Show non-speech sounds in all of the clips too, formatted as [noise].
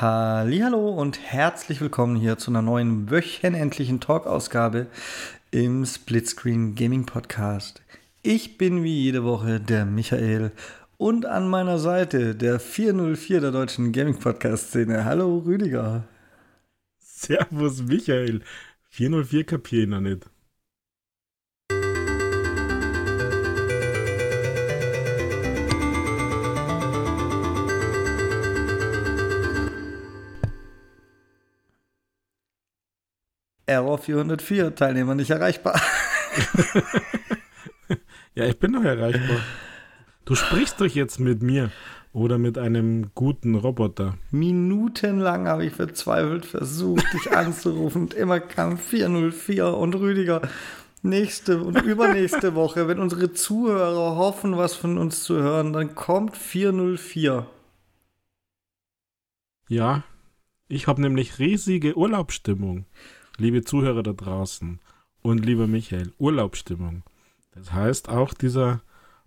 Hallo und herzlich willkommen hier zu einer neuen wöchentlichen Talk-Ausgabe im Splitscreen Gaming Podcast. Ich bin wie jede Woche der Michael und an meiner Seite der 404 der deutschen Gaming Podcast Szene. Hallo Rüdiger. Servus Michael. 404 kapiere ich noch nicht. Error 404, Teilnehmer nicht erreichbar. [laughs] ja, ich bin noch erreichbar. Du sprichst doch jetzt mit mir oder mit einem guten Roboter. Minutenlang habe ich verzweifelt versucht, dich anzurufen und immer kam 404 und Rüdiger. Nächste und übernächste Woche, wenn unsere Zuhörer hoffen, was von uns zu hören, dann kommt 404. Ja, ich habe nämlich riesige Urlaubsstimmung liebe Zuhörer da draußen und lieber Michael, Urlaubsstimmung. Das heißt, auch dieser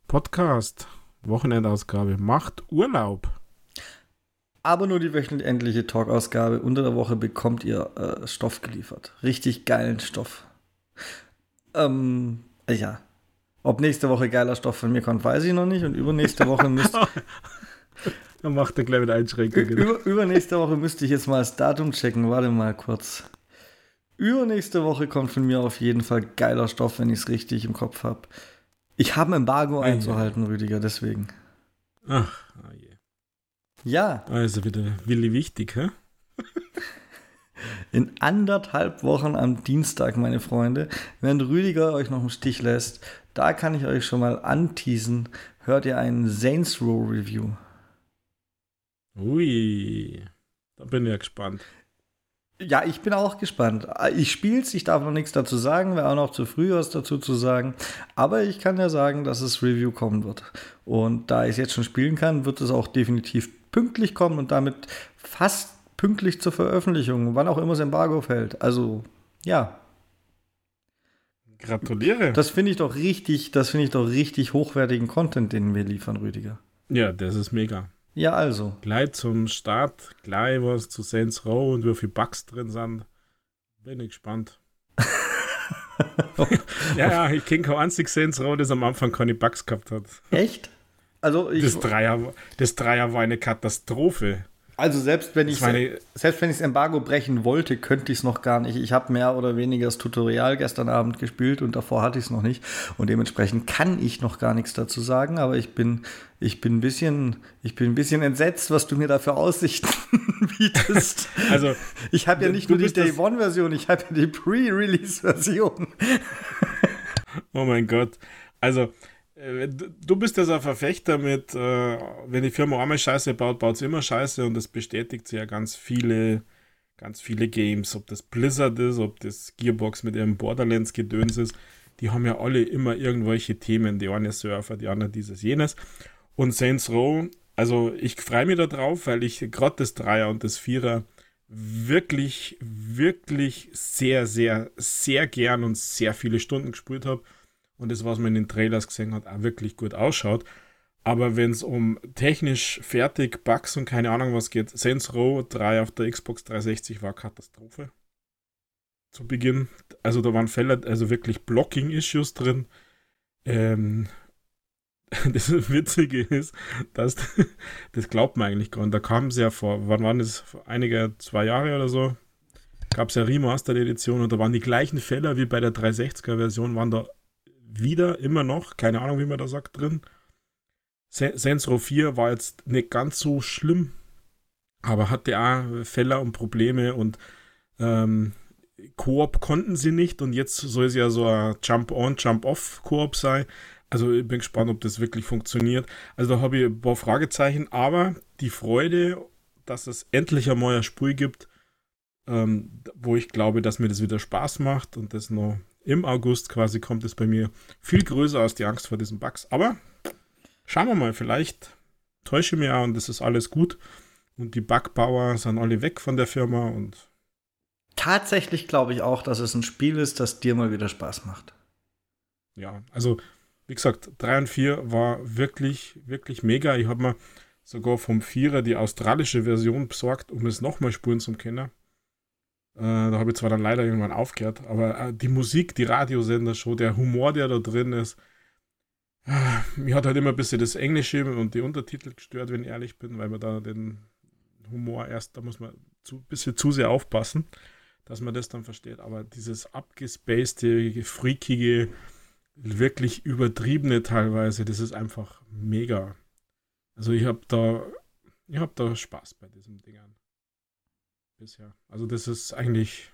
Podcast, Wochenendausgabe, macht Urlaub. Aber nur die wöchentliche Talkausgabe. Unter der Woche bekommt ihr äh, Stoff geliefert. Richtig geilen Stoff. Ähm, ja. Ob nächste Woche geiler Stoff von mir kommt, weiß ich noch nicht. Und übernächste [laughs] Woche müsst. Dann macht er gleich mit Einschränkungen. Über, übernächste Woche müsste ich jetzt mal das Datum checken. Warte mal kurz. Übernächste Woche kommt von mir auf jeden Fall geiler Stoff, wenn ich es richtig im Kopf habe. Ich habe ein Embargo hey, einzuhalten, ja. Rüdiger, deswegen. Ach, oh je. Ja. Also wieder Willi wichtig, hä? In anderthalb Wochen am Dienstag, meine Freunde, wenn Rüdiger euch noch im Stich lässt, da kann ich euch schon mal anteasen, hört ihr einen Saints Row Review. Ui, da bin ich ja gespannt. Ja, ich bin auch gespannt. Ich spiele es, ich darf noch nichts dazu sagen, wäre auch noch zu früh, was dazu zu sagen. Aber ich kann ja sagen, dass es Review kommen wird. Und da ich es jetzt schon spielen kann, wird es auch definitiv pünktlich kommen und damit fast pünktlich zur Veröffentlichung, wann auch immer das Embargo fällt. Also, ja. Gratuliere. Das finde ich doch richtig, das finde ich doch richtig hochwertigen Content, den wir liefern, Rüdiger. Ja, das ist mega. Ja, also. Gleich zum Start, gleich was zu Saints Row und wie viele Bugs drin sind. Bin ich gespannt. [laughs] [laughs] ja, ja, ich kenne kein einziges Saints Row, das am Anfang keine Bugs gehabt hat. Echt? Also ich, das, Dreier, das Dreier war eine Katastrophe. Also selbst wenn ich selbst wenn ich das Embargo brechen wollte, könnte ich es noch gar nicht. Ich habe mehr oder weniger das Tutorial gestern Abend gespielt und davor hatte ich es noch nicht und dementsprechend kann ich noch gar nichts dazu sagen. Aber ich bin ich bin ein bisschen ich bin ein bisschen entsetzt, was du mir da für Aussichten [laughs] bietest. Also ich habe ja nicht nur die Day One Version, ich habe ja die Pre-Release Version. oh mein Gott. Also du bist ja so ein Verfechter mit, äh, wenn die Firma einmal Scheiße baut, baut sie immer Scheiße und das bestätigt sie ja ganz viele, ganz viele Games. Ob das Blizzard ist, ob das Gearbox mit ihrem Borderlands-Gedöns ist, die haben ja alle immer irgendwelche Themen. Die eine Surfer, die andere dieses, jenes. Und Saints Row, also ich freue mich da drauf, weil ich gerade das Dreier und das Vierer wirklich, wirklich sehr, sehr, sehr gern und sehr viele Stunden gespielt habe und das, was man in den Trailers gesehen hat, auch wirklich gut ausschaut. Aber wenn es um technisch fertig, Bugs und keine Ahnung was geht, Saints Row 3 auf der Xbox 360 war Katastrophe. Zu Beginn. Also da waren Fälle, also wirklich Blocking-Issues drin. Ähm, [laughs] das Witzige ist, dass [laughs] das glaubt man eigentlich gar nicht. Da kam es ja vor, wann waren das? Vor einige, zwei Jahre oder so, gab es ja Remastered-Edition und da waren die gleichen Fälle wie bei der 360er-Version, waren da wieder, immer noch, keine Ahnung, wie man da sagt, drin. Saints Row 4 war jetzt nicht ganz so schlimm, aber hatte auch Fälle und Probleme und ähm, Koop konnten sie nicht und jetzt soll es ja so ein Jump-on, Jump-off-Koop sein. Also ich bin gespannt, ob das wirklich funktioniert. Also da habe ich ein paar Fragezeichen, aber die Freude, dass es endlich einmal ein Spiel gibt, ähm, wo ich glaube, dass mir das wieder Spaß macht und das noch im August quasi kommt es bei mir viel größer als die Angst vor diesen Bugs. Aber schauen wir mal, vielleicht täusche ich mich auch und das ist alles gut. Und die Bugbauer sind alle weg von der Firma und. Tatsächlich glaube ich auch, dass es ein Spiel ist, das dir mal wieder Spaß macht. Ja, also wie gesagt, 3 und 4 war wirklich, wirklich mega. Ich habe mir sogar vom Vierer die australische Version besorgt, um es nochmal spuren zu können. Äh, da habe ich zwar dann leider irgendwann aufgehört, aber äh, die Musik, die Radiosender schon, der Humor, der da drin ist, äh, mir hat halt immer ein bisschen das Englische und die Untertitel gestört, wenn ich ehrlich bin, weil man da den Humor erst, da muss man ein bisschen zu sehr aufpassen, dass man das dann versteht. Aber dieses abgespacede, freakige, wirklich übertriebene teilweise, das ist einfach mega. Also ich habe da, ich habe da Spaß bei diesen Dingern. Bisher. Also das ist eigentlich,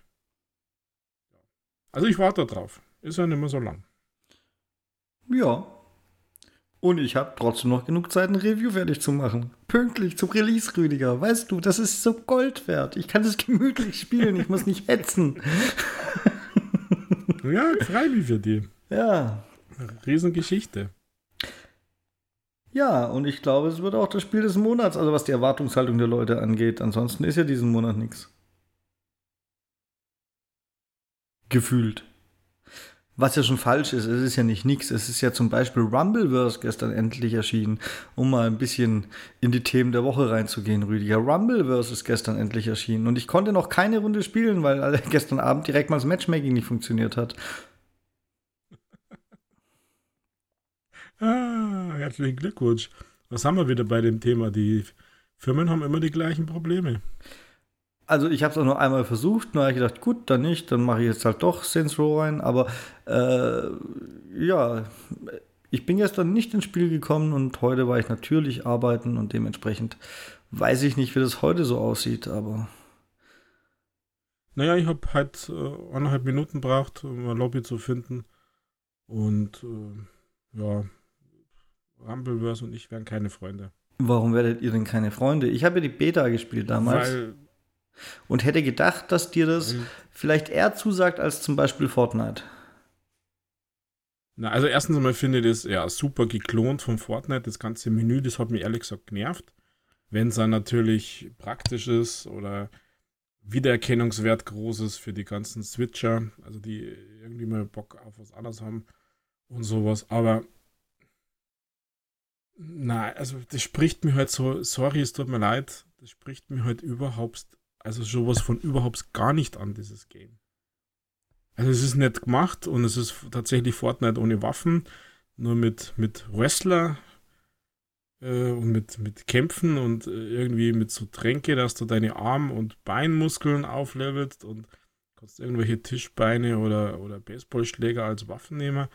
also ich warte drauf. Ist ja nicht mehr so lang. Ja. Und ich habe trotzdem noch genug Zeit, ein Review fertig zu machen. Pünktlich zum Release, Rüdiger. Weißt du, das ist so Gold wert. Ich kann es [laughs] gemütlich spielen. Ich muss nicht hetzen. [laughs] ja, frei mich für die. Ja. Riesengeschichte. Ja, und ich glaube, es wird auch das Spiel des Monats, also was die Erwartungshaltung der Leute angeht. Ansonsten ist ja diesen Monat nichts. Gefühlt. Was ja schon falsch ist, es ist ja nicht nichts. Es ist ja zum Beispiel Rumbleverse gestern endlich erschienen, um mal ein bisschen in die Themen der Woche reinzugehen, Rüdiger. Rumbleverse ist gestern endlich erschienen und ich konnte noch keine Runde spielen, weil [laughs] gestern Abend direkt mal das Matchmaking nicht funktioniert hat. Ah, herzlichen Glückwunsch. Was haben wir wieder bei dem Thema? Die Firmen haben immer die gleichen Probleme. Also ich habe es auch nur einmal versucht, nur habe ich gedacht, gut, dann nicht, dann mache ich jetzt halt doch Saints Row rein. Aber äh, ja, ich bin gestern nicht ins Spiel gekommen und heute war ich natürlich arbeiten und dementsprechend weiß ich nicht, wie das heute so aussieht, aber. Naja, ich habe halt äh, eineinhalb Minuten braucht, um ein Lobby zu finden. Und äh, ja, Rumbleverse und ich wären keine Freunde. Warum werdet ihr denn keine Freunde? Ich habe ja die Beta gespielt damals. Weil, und hätte gedacht, dass dir das vielleicht eher zusagt als zum Beispiel Fortnite. Na, also erstens einmal finde ich das ja super geklont von Fortnite. Das ganze Menü, das hat mich ehrlich gesagt genervt. Wenn es dann natürlich praktisch ist oder Wiedererkennungswert groß ist für die ganzen Switcher, also die irgendwie mal Bock auf was anderes haben und sowas. Aber Nein, also das spricht mir halt so, sorry, es tut mir leid, das spricht mir halt überhaupt, also sowas von überhaupt gar nicht an, dieses Game. Also es ist nett gemacht und es ist tatsächlich Fortnite ohne Waffen, nur mit, mit Wrestler äh, und mit, mit Kämpfen und äh, irgendwie mit so Tränke, dass du deine Arm- und Beinmuskeln auflevelst und kannst irgendwelche Tischbeine oder, oder Baseballschläger als Waffen nehmen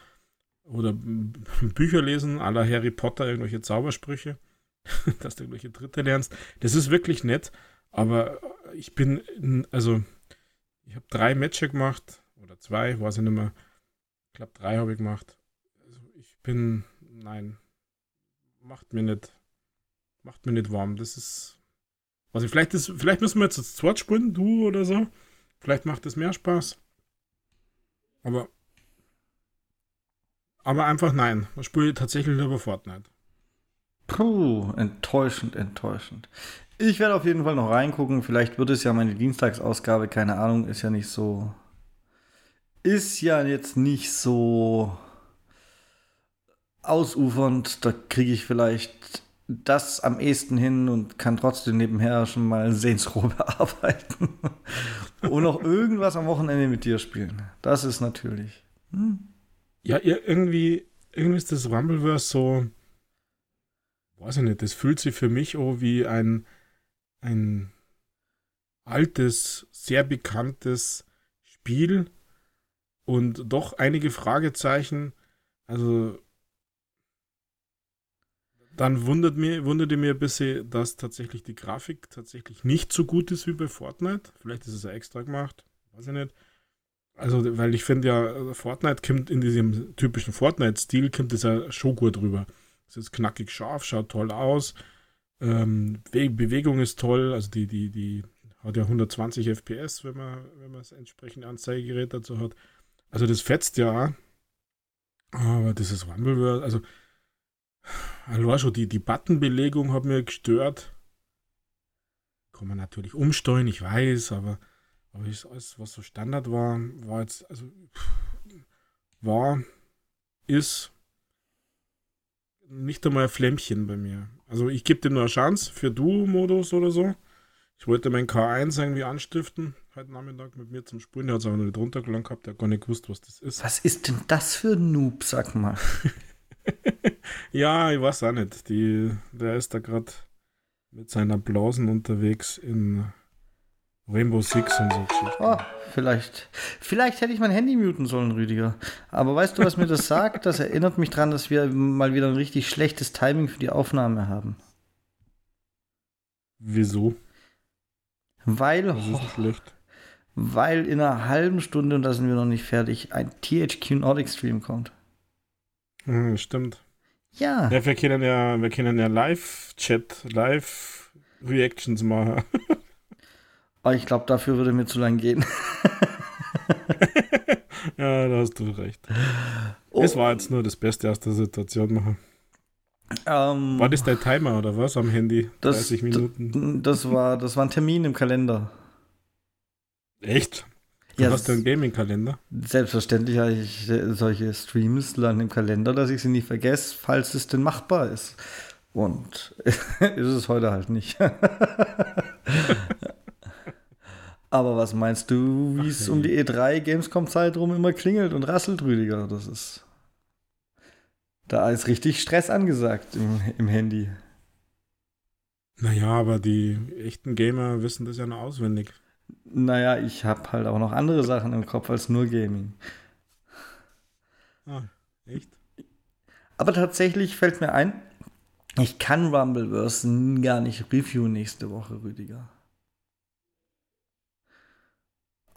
oder [laughs] Bücher lesen, aller Harry Potter, irgendwelche Zaubersprüche, [laughs] dass du irgendwelche Dritte lernst. Das ist wirklich nett, aber ich bin, also, ich habe drei Matches gemacht, oder zwei, weiß ich nicht mehr. Ich glaube, drei habe ich gemacht. Also ich bin, nein, macht mir nicht, macht mir nicht warm. Das ist, also vielleicht ist, vielleicht müssen wir jetzt das zweit spielen, du oder so. Vielleicht macht es mehr Spaß. Aber aber einfach nein. Ich spiele tatsächlich lieber Fortnite. Puh, enttäuschend, enttäuschend. Ich werde auf jeden Fall noch reingucken. Vielleicht wird es ja meine Dienstagsausgabe, keine Ahnung, ist ja nicht so. Ist ja jetzt nicht so ausufernd. Da kriege ich vielleicht das am ehesten hin und kann trotzdem nebenher schon mal Sehensroh [laughs] bearbeiten. und noch irgendwas am Wochenende mit dir spielen. Das ist natürlich. Hm. Ja, irgendwie, irgendwie ist das Rumbleverse so, weiß ich nicht, das fühlt sich für mich auch wie ein, ein altes, sehr bekanntes Spiel und doch einige Fragezeichen. Also dann wundert mir, wunderte mir ein bisschen, dass tatsächlich die Grafik tatsächlich nicht so gut ist wie bei Fortnite. Vielleicht ist es ja extra gemacht, weiß ich nicht. Also, weil ich finde ja, Fortnite kommt in diesem typischen Fortnite-Stil, kommt das ja schon gut rüber. Es ist knackig scharf, schaut toll aus. Ähm, Bewegung ist toll, also die, die, die hat ja 120 FPS, wenn man, wenn man das entsprechende Anzeigegerät dazu hat. Also das fetzt ja. Aber das ist Rumbleverse, also allein schon die, die Buttonbelegung hat mir gestört. Kann man natürlich umsteuern, ich weiß, aber aber ich, alles, was so Standard war, war jetzt, also war, ist nicht einmal ein Flämmchen bei mir. Also ich gebe dem nur eine Chance für Duo-Modus oder so. Ich wollte mein K1 irgendwie anstiften, heute Nachmittag mit mir zum Spulen. Der hat es aber noch nicht runtergeladen gehabt, der hat gar nicht gewusst, was das ist. Was ist denn das für ein Noob, sag mal? [laughs] [laughs] ja, ich weiß auch nicht. Die, der ist da gerade mit seiner Blasen unterwegs in Rainbow Six und so Geschichten. Oh, vielleicht, vielleicht hätte ich mein Handy muten sollen, Rüdiger. Aber weißt du, was mir das sagt? Das erinnert mich daran, dass wir mal wieder ein richtig schlechtes Timing für die Aufnahme haben. Wieso? Weil, Das ist schlecht. weil in einer halben Stunde, und da sind wir noch nicht fertig, ein THQ Nordic Stream kommt. Hm, stimmt. Ja, Ja, wir können ja, wir können ja Live-Chat, Live-Reactions machen. [laughs] aber ich glaube, dafür würde mir zu lang gehen. [laughs] ja, da hast du recht. Oh, Das war jetzt nur das Beste aus der Situation machen. ähm, War das dein Timer oder was am Handy? das, 30 Minuten. Das war, das war ein Termin im Kalender. Echt? Du Ja, hast einen Gaming-Kalender? Selbstverständlich habe ich solche Streams lang im Kalender, dass ich sie nicht vergesse, falls es denn machbar ist. Und [laughs] ist es heute halt nicht. [laughs] Aber was meinst du, wie es um die E3 Gamescom-Zeit rum immer klingelt und rasselt, Rüdiger? Das ist. Da ist richtig Stress angesagt im, im Handy. Naja, aber die echten Gamer wissen das ja noch auswendig. Naja, ich habe halt auch noch andere Sachen im Kopf als nur Gaming. Ah, echt? Aber tatsächlich fällt mir ein, ich kann Rumbleverse gar nicht reviewen nächste Woche, Rüdiger.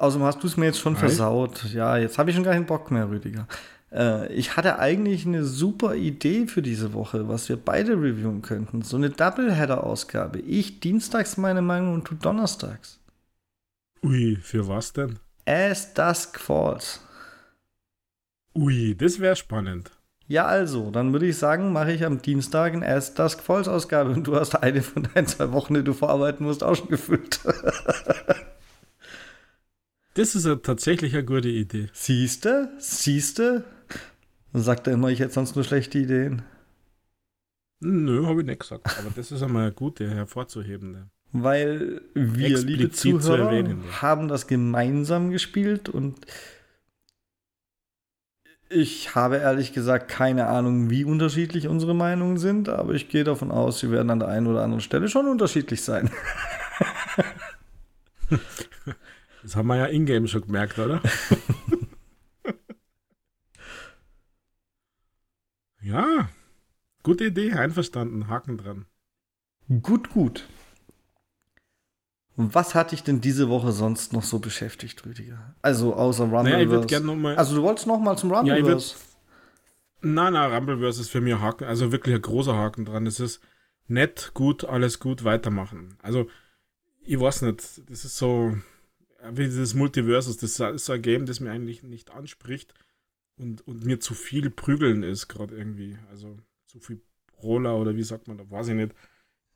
Außerdem hast du es mir jetzt schon Ei? versaut. Ja, jetzt habe ich schon gar keinen Bock mehr, Rüdiger. Äh, ich hatte eigentlich eine super Idee für diese Woche, was wir beide reviewen könnten. So eine Doubleheader-Ausgabe. Ich dienstags meine Meinung und du donnerstags. Ui, für was denn? As Dusk Falls. Ui, das wäre spannend. Ja, also, dann würde ich sagen, mache ich am Dienstag eine As Dusk Falls Ausgabe und du hast eine von deinen zwei Wochen, die du vorarbeiten musst, auch schon gefüllt. [laughs] Das ist ja tatsächlich eine gute Idee. Siehste? Siehste? Dann sagt er immer, ich hätte sonst nur schlechte Ideen. Nö, habe ich nicht gesagt. Aber das ist einmal eine gute, hervorzuhebende. Weil wir, liebe Explizit zu Zuhörer, erwähnen, ja. haben das gemeinsam gespielt und ich habe ehrlich gesagt keine Ahnung, wie unterschiedlich unsere Meinungen sind, aber ich gehe davon aus, sie werden an der einen oder anderen Stelle schon unterschiedlich sein. [laughs] Das haben wir ja in-game schon gemerkt, oder? [laughs] ja, gute Idee, einverstanden, Haken dran. Gut, gut. Und was hat dich denn diese Woche sonst noch so beschäftigt, Rüdiger? Also außer Naja, ich würde Rumbleverse. gerne nochmal. also du wolltest noch mal zum Ja, Rumbleverse. Nein, nein, Rumbleverse ist für mich ein Haken, also wirklich ein großer Haken dran. Das ist nett, gut, alles gut, weitermachen. Also, ich weiß nicht, das ist so, wie dieses Multiversus, das ist ein Game, das mir eigentlich nicht anspricht und, und mir zu viel prügeln ist, gerade irgendwie. Also, zu viel Roller oder wie sagt man da, weiß ich nicht.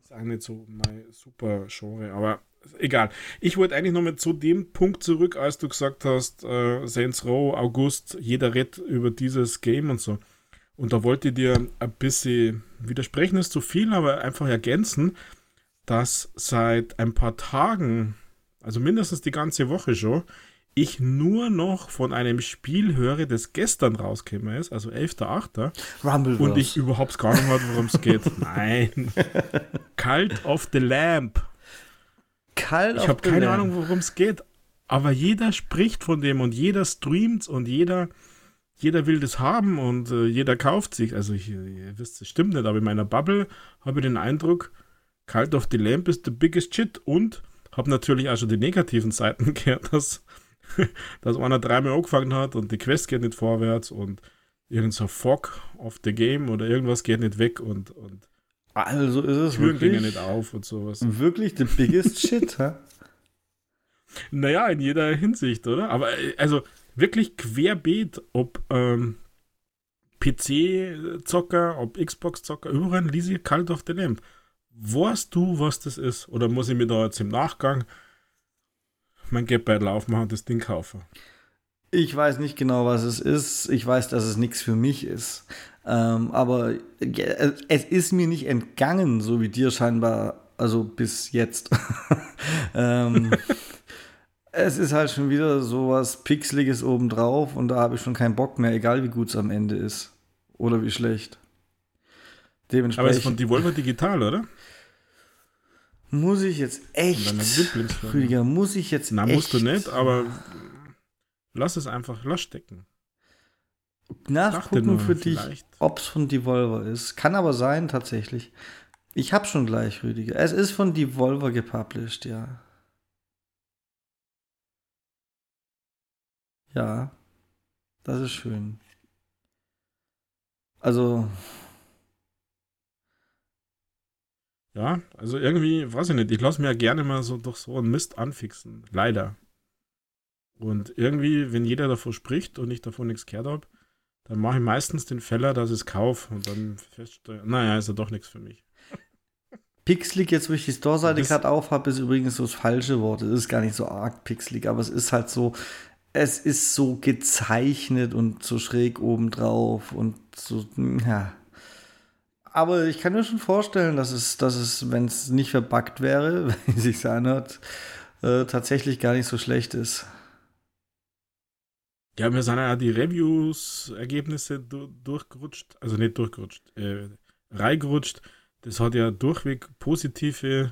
Ist auch nicht so mein super Genre, aber egal. Ich wollte eigentlich noch mal zu dem Punkt zurück, als du gesagt hast, äh, Saints Row, August, jeder redet über dieses Game und so. Und da wollte ich dir ein bisschen widersprechen, ist zu viel, aber einfach ergänzen, dass seit ein paar Tagen, also mindestens die ganze Woche schon, ich nur noch von einem Spiel höre, das gestern rausgekommen ist, also 11.8. Rumbleverse. Und ich überhaupt gar nicht weiß, worum es geht. [laughs] Nein. Cult of the Lamp. Call Ich habe keine Lamb. Ahnung, worum es geht. Aber jeder spricht von dem und jeder streamt und jeder, jeder will das haben und äh, jeder kauft sich. Also ich, ihr wisst, es stimmt nicht, aber in meiner Bubble habe ich den Eindruck, Cult of the Lamp ist the biggest shit und habe natürlich auch schon die negativen Seiten [laughs] gehört, dass, dass einer dreimal angefangen hat und die Quest geht nicht vorwärts und irgend so Fog of the Game oder irgendwas geht nicht weg und, und Also ist es Türen wirklich, nicht auf und sowas. wirklich the biggest [laughs] shit, hä? Naja, in jeder Hinsicht, oder? Aber äh, also wirklich querbeet, ob ähm, PC-Zocker, ob Xbox-Zocker, überall lies ich Cult of the Lamp. Weißt du, was das ist? Oder muss ich mir da jetzt im Nachgang mein Geldbeutel aufmachen und das Ding kaufen? Ich weiß nicht genau, was es ist. Ich weiß, dass es nichts für mich ist. Ähm, aber es ist mir nicht entgangen, so wie dir scheinbar, also bis jetzt. [laughs] ähm, [laughs] es ist halt schon wieder so was Pixeliges obendrauf und da habe ich schon keinen Bock mehr, egal wie gut es am Ende ist. Oder wie schlecht. Dementsprechend. Aber es ist von Devolver Digital, oder? Muss ich jetzt echt. Rüdiger, muss ich jetzt Na, echt. musst du nicht, aber lass es einfach, lass stecken. Nachgucken für dich, ob es von Devolver ist. Kann aber sein, tatsächlich. Ich hab schon gleich, Rüdiger. Es ist von Devolver gepublished, ja. Ja, das ist schön. Also. Ja, also irgendwie, weiß ich nicht, ich lasse mir ja gerne mal so durch so einen Mist anfixen. Leider. Und irgendwie, wenn jeder davon spricht und ich davon nichts gehört habe, dann mache ich meistens den Fehler, dass ich es kaufe und dann feststelle, naja, ist ja doch nichts für mich. Pixelig, jetzt wo ich die Store-Seite gerade auf habe, ist übrigens so das falsche Wort. Es ist gar nicht so arg pixelig, aber es ist halt so, es ist so gezeichnet und so schräg oben drauf und so, ja. Aber ich kann mir schon vorstellen, dass es, dass es, wenn es nicht verbuggt wäre, [laughs] wenn es sich anhört, äh, tatsächlich gar nicht so schlecht ist. Ja, mir sind ja die Reviews-Ergebnisse du durchgerutscht, also nicht durchgerutscht, äh, reingerutscht. Das hat ja durchweg positive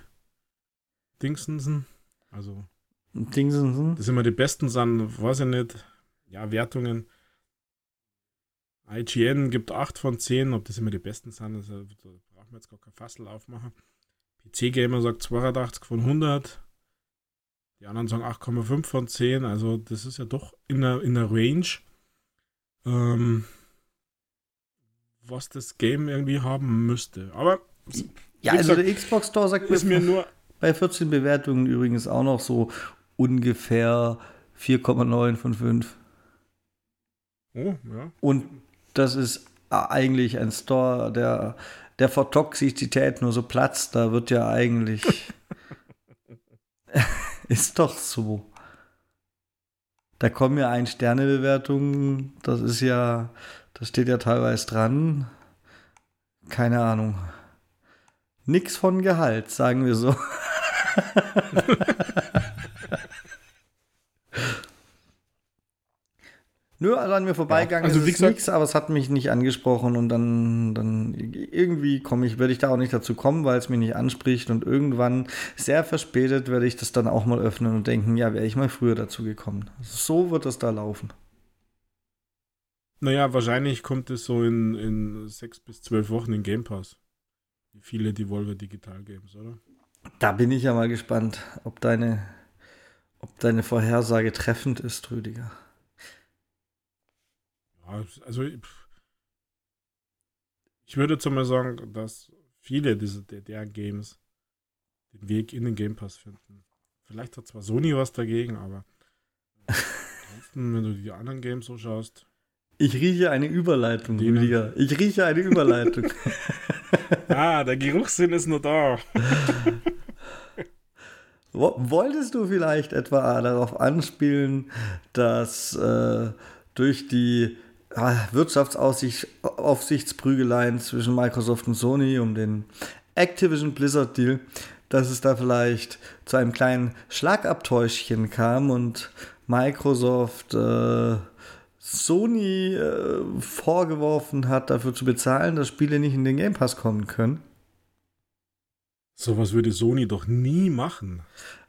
Dingsensen. Also Dingsensen. Das immer die besten sind, weiß ich nicht. Ja, Wertungen. IGN gibt 8 von 10, ob das immer die besten sind, also, da brauchen wir jetzt gar kein Fassel aufmachen. PC Gamer sagt 82 von 100. Die anderen sagen 8,5 von 10. Also das ist ja doch in der, in der Range, ähm, was das Game irgendwie haben müsste. Aber ja, also gesagt, der Xbox Store sagt ist mir nur bei 14 Bewertungen übrigens auch noch so ungefähr 4,9 von 5. Oh, ja. Und das ist eigentlich ein Store, der, der vor Toxizität nur so platzt. Da wird ja eigentlich. [laughs] ist doch so. Da kommen ja Ein-Sterne-Bewertungen. Das ist ja. Das steht ja teilweise dran. Keine Ahnung. Nix von Gehalt, sagen wir so. [laughs] Nö, also an mir vorbeigegangen ja, also ist nichts, aber es hat mich nicht angesprochen und dann, dann irgendwie komme ich, werde ich da auch nicht dazu kommen, weil es mich nicht anspricht und irgendwann sehr verspätet werde ich das dann auch mal öffnen und denken, ja, wäre ich mal früher dazu gekommen. So wird es da laufen. Naja, wahrscheinlich kommt es so in, in sechs bis zwölf Wochen in Game Pass. Wie viele Devolver Digital Games, oder? Da bin ich ja mal gespannt, ob deine, ob deine Vorhersage treffend ist, Rüdiger. Ja, also ich würde jetzt mal sagen, dass viele dieser DDR-Games den Weg in den Game Pass finden. Vielleicht hat zwar Sony was dagegen, aber wenn du die anderen Games so schaust. Ich rieche eine Überleitung, Rüdiger. Ich rieche eine Überleitung. [laughs] [laughs] ah, der Geruchssinn ist nur da. [laughs] Wolltest du vielleicht etwa darauf anspielen, dass äh, durch die Wirtschaftsaufsichtsprügeleien zwischen Microsoft und Sony um den Activision Blizzard Deal, dass es da vielleicht zu einem kleinen Schlagabtäuschchen kam und Microsoft äh, Sony äh, vorgeworfen hat, dafür zu bezahlen, dass Spiele nicht in den Game Pass kommen können. Sowas würde Sony doch nie machen.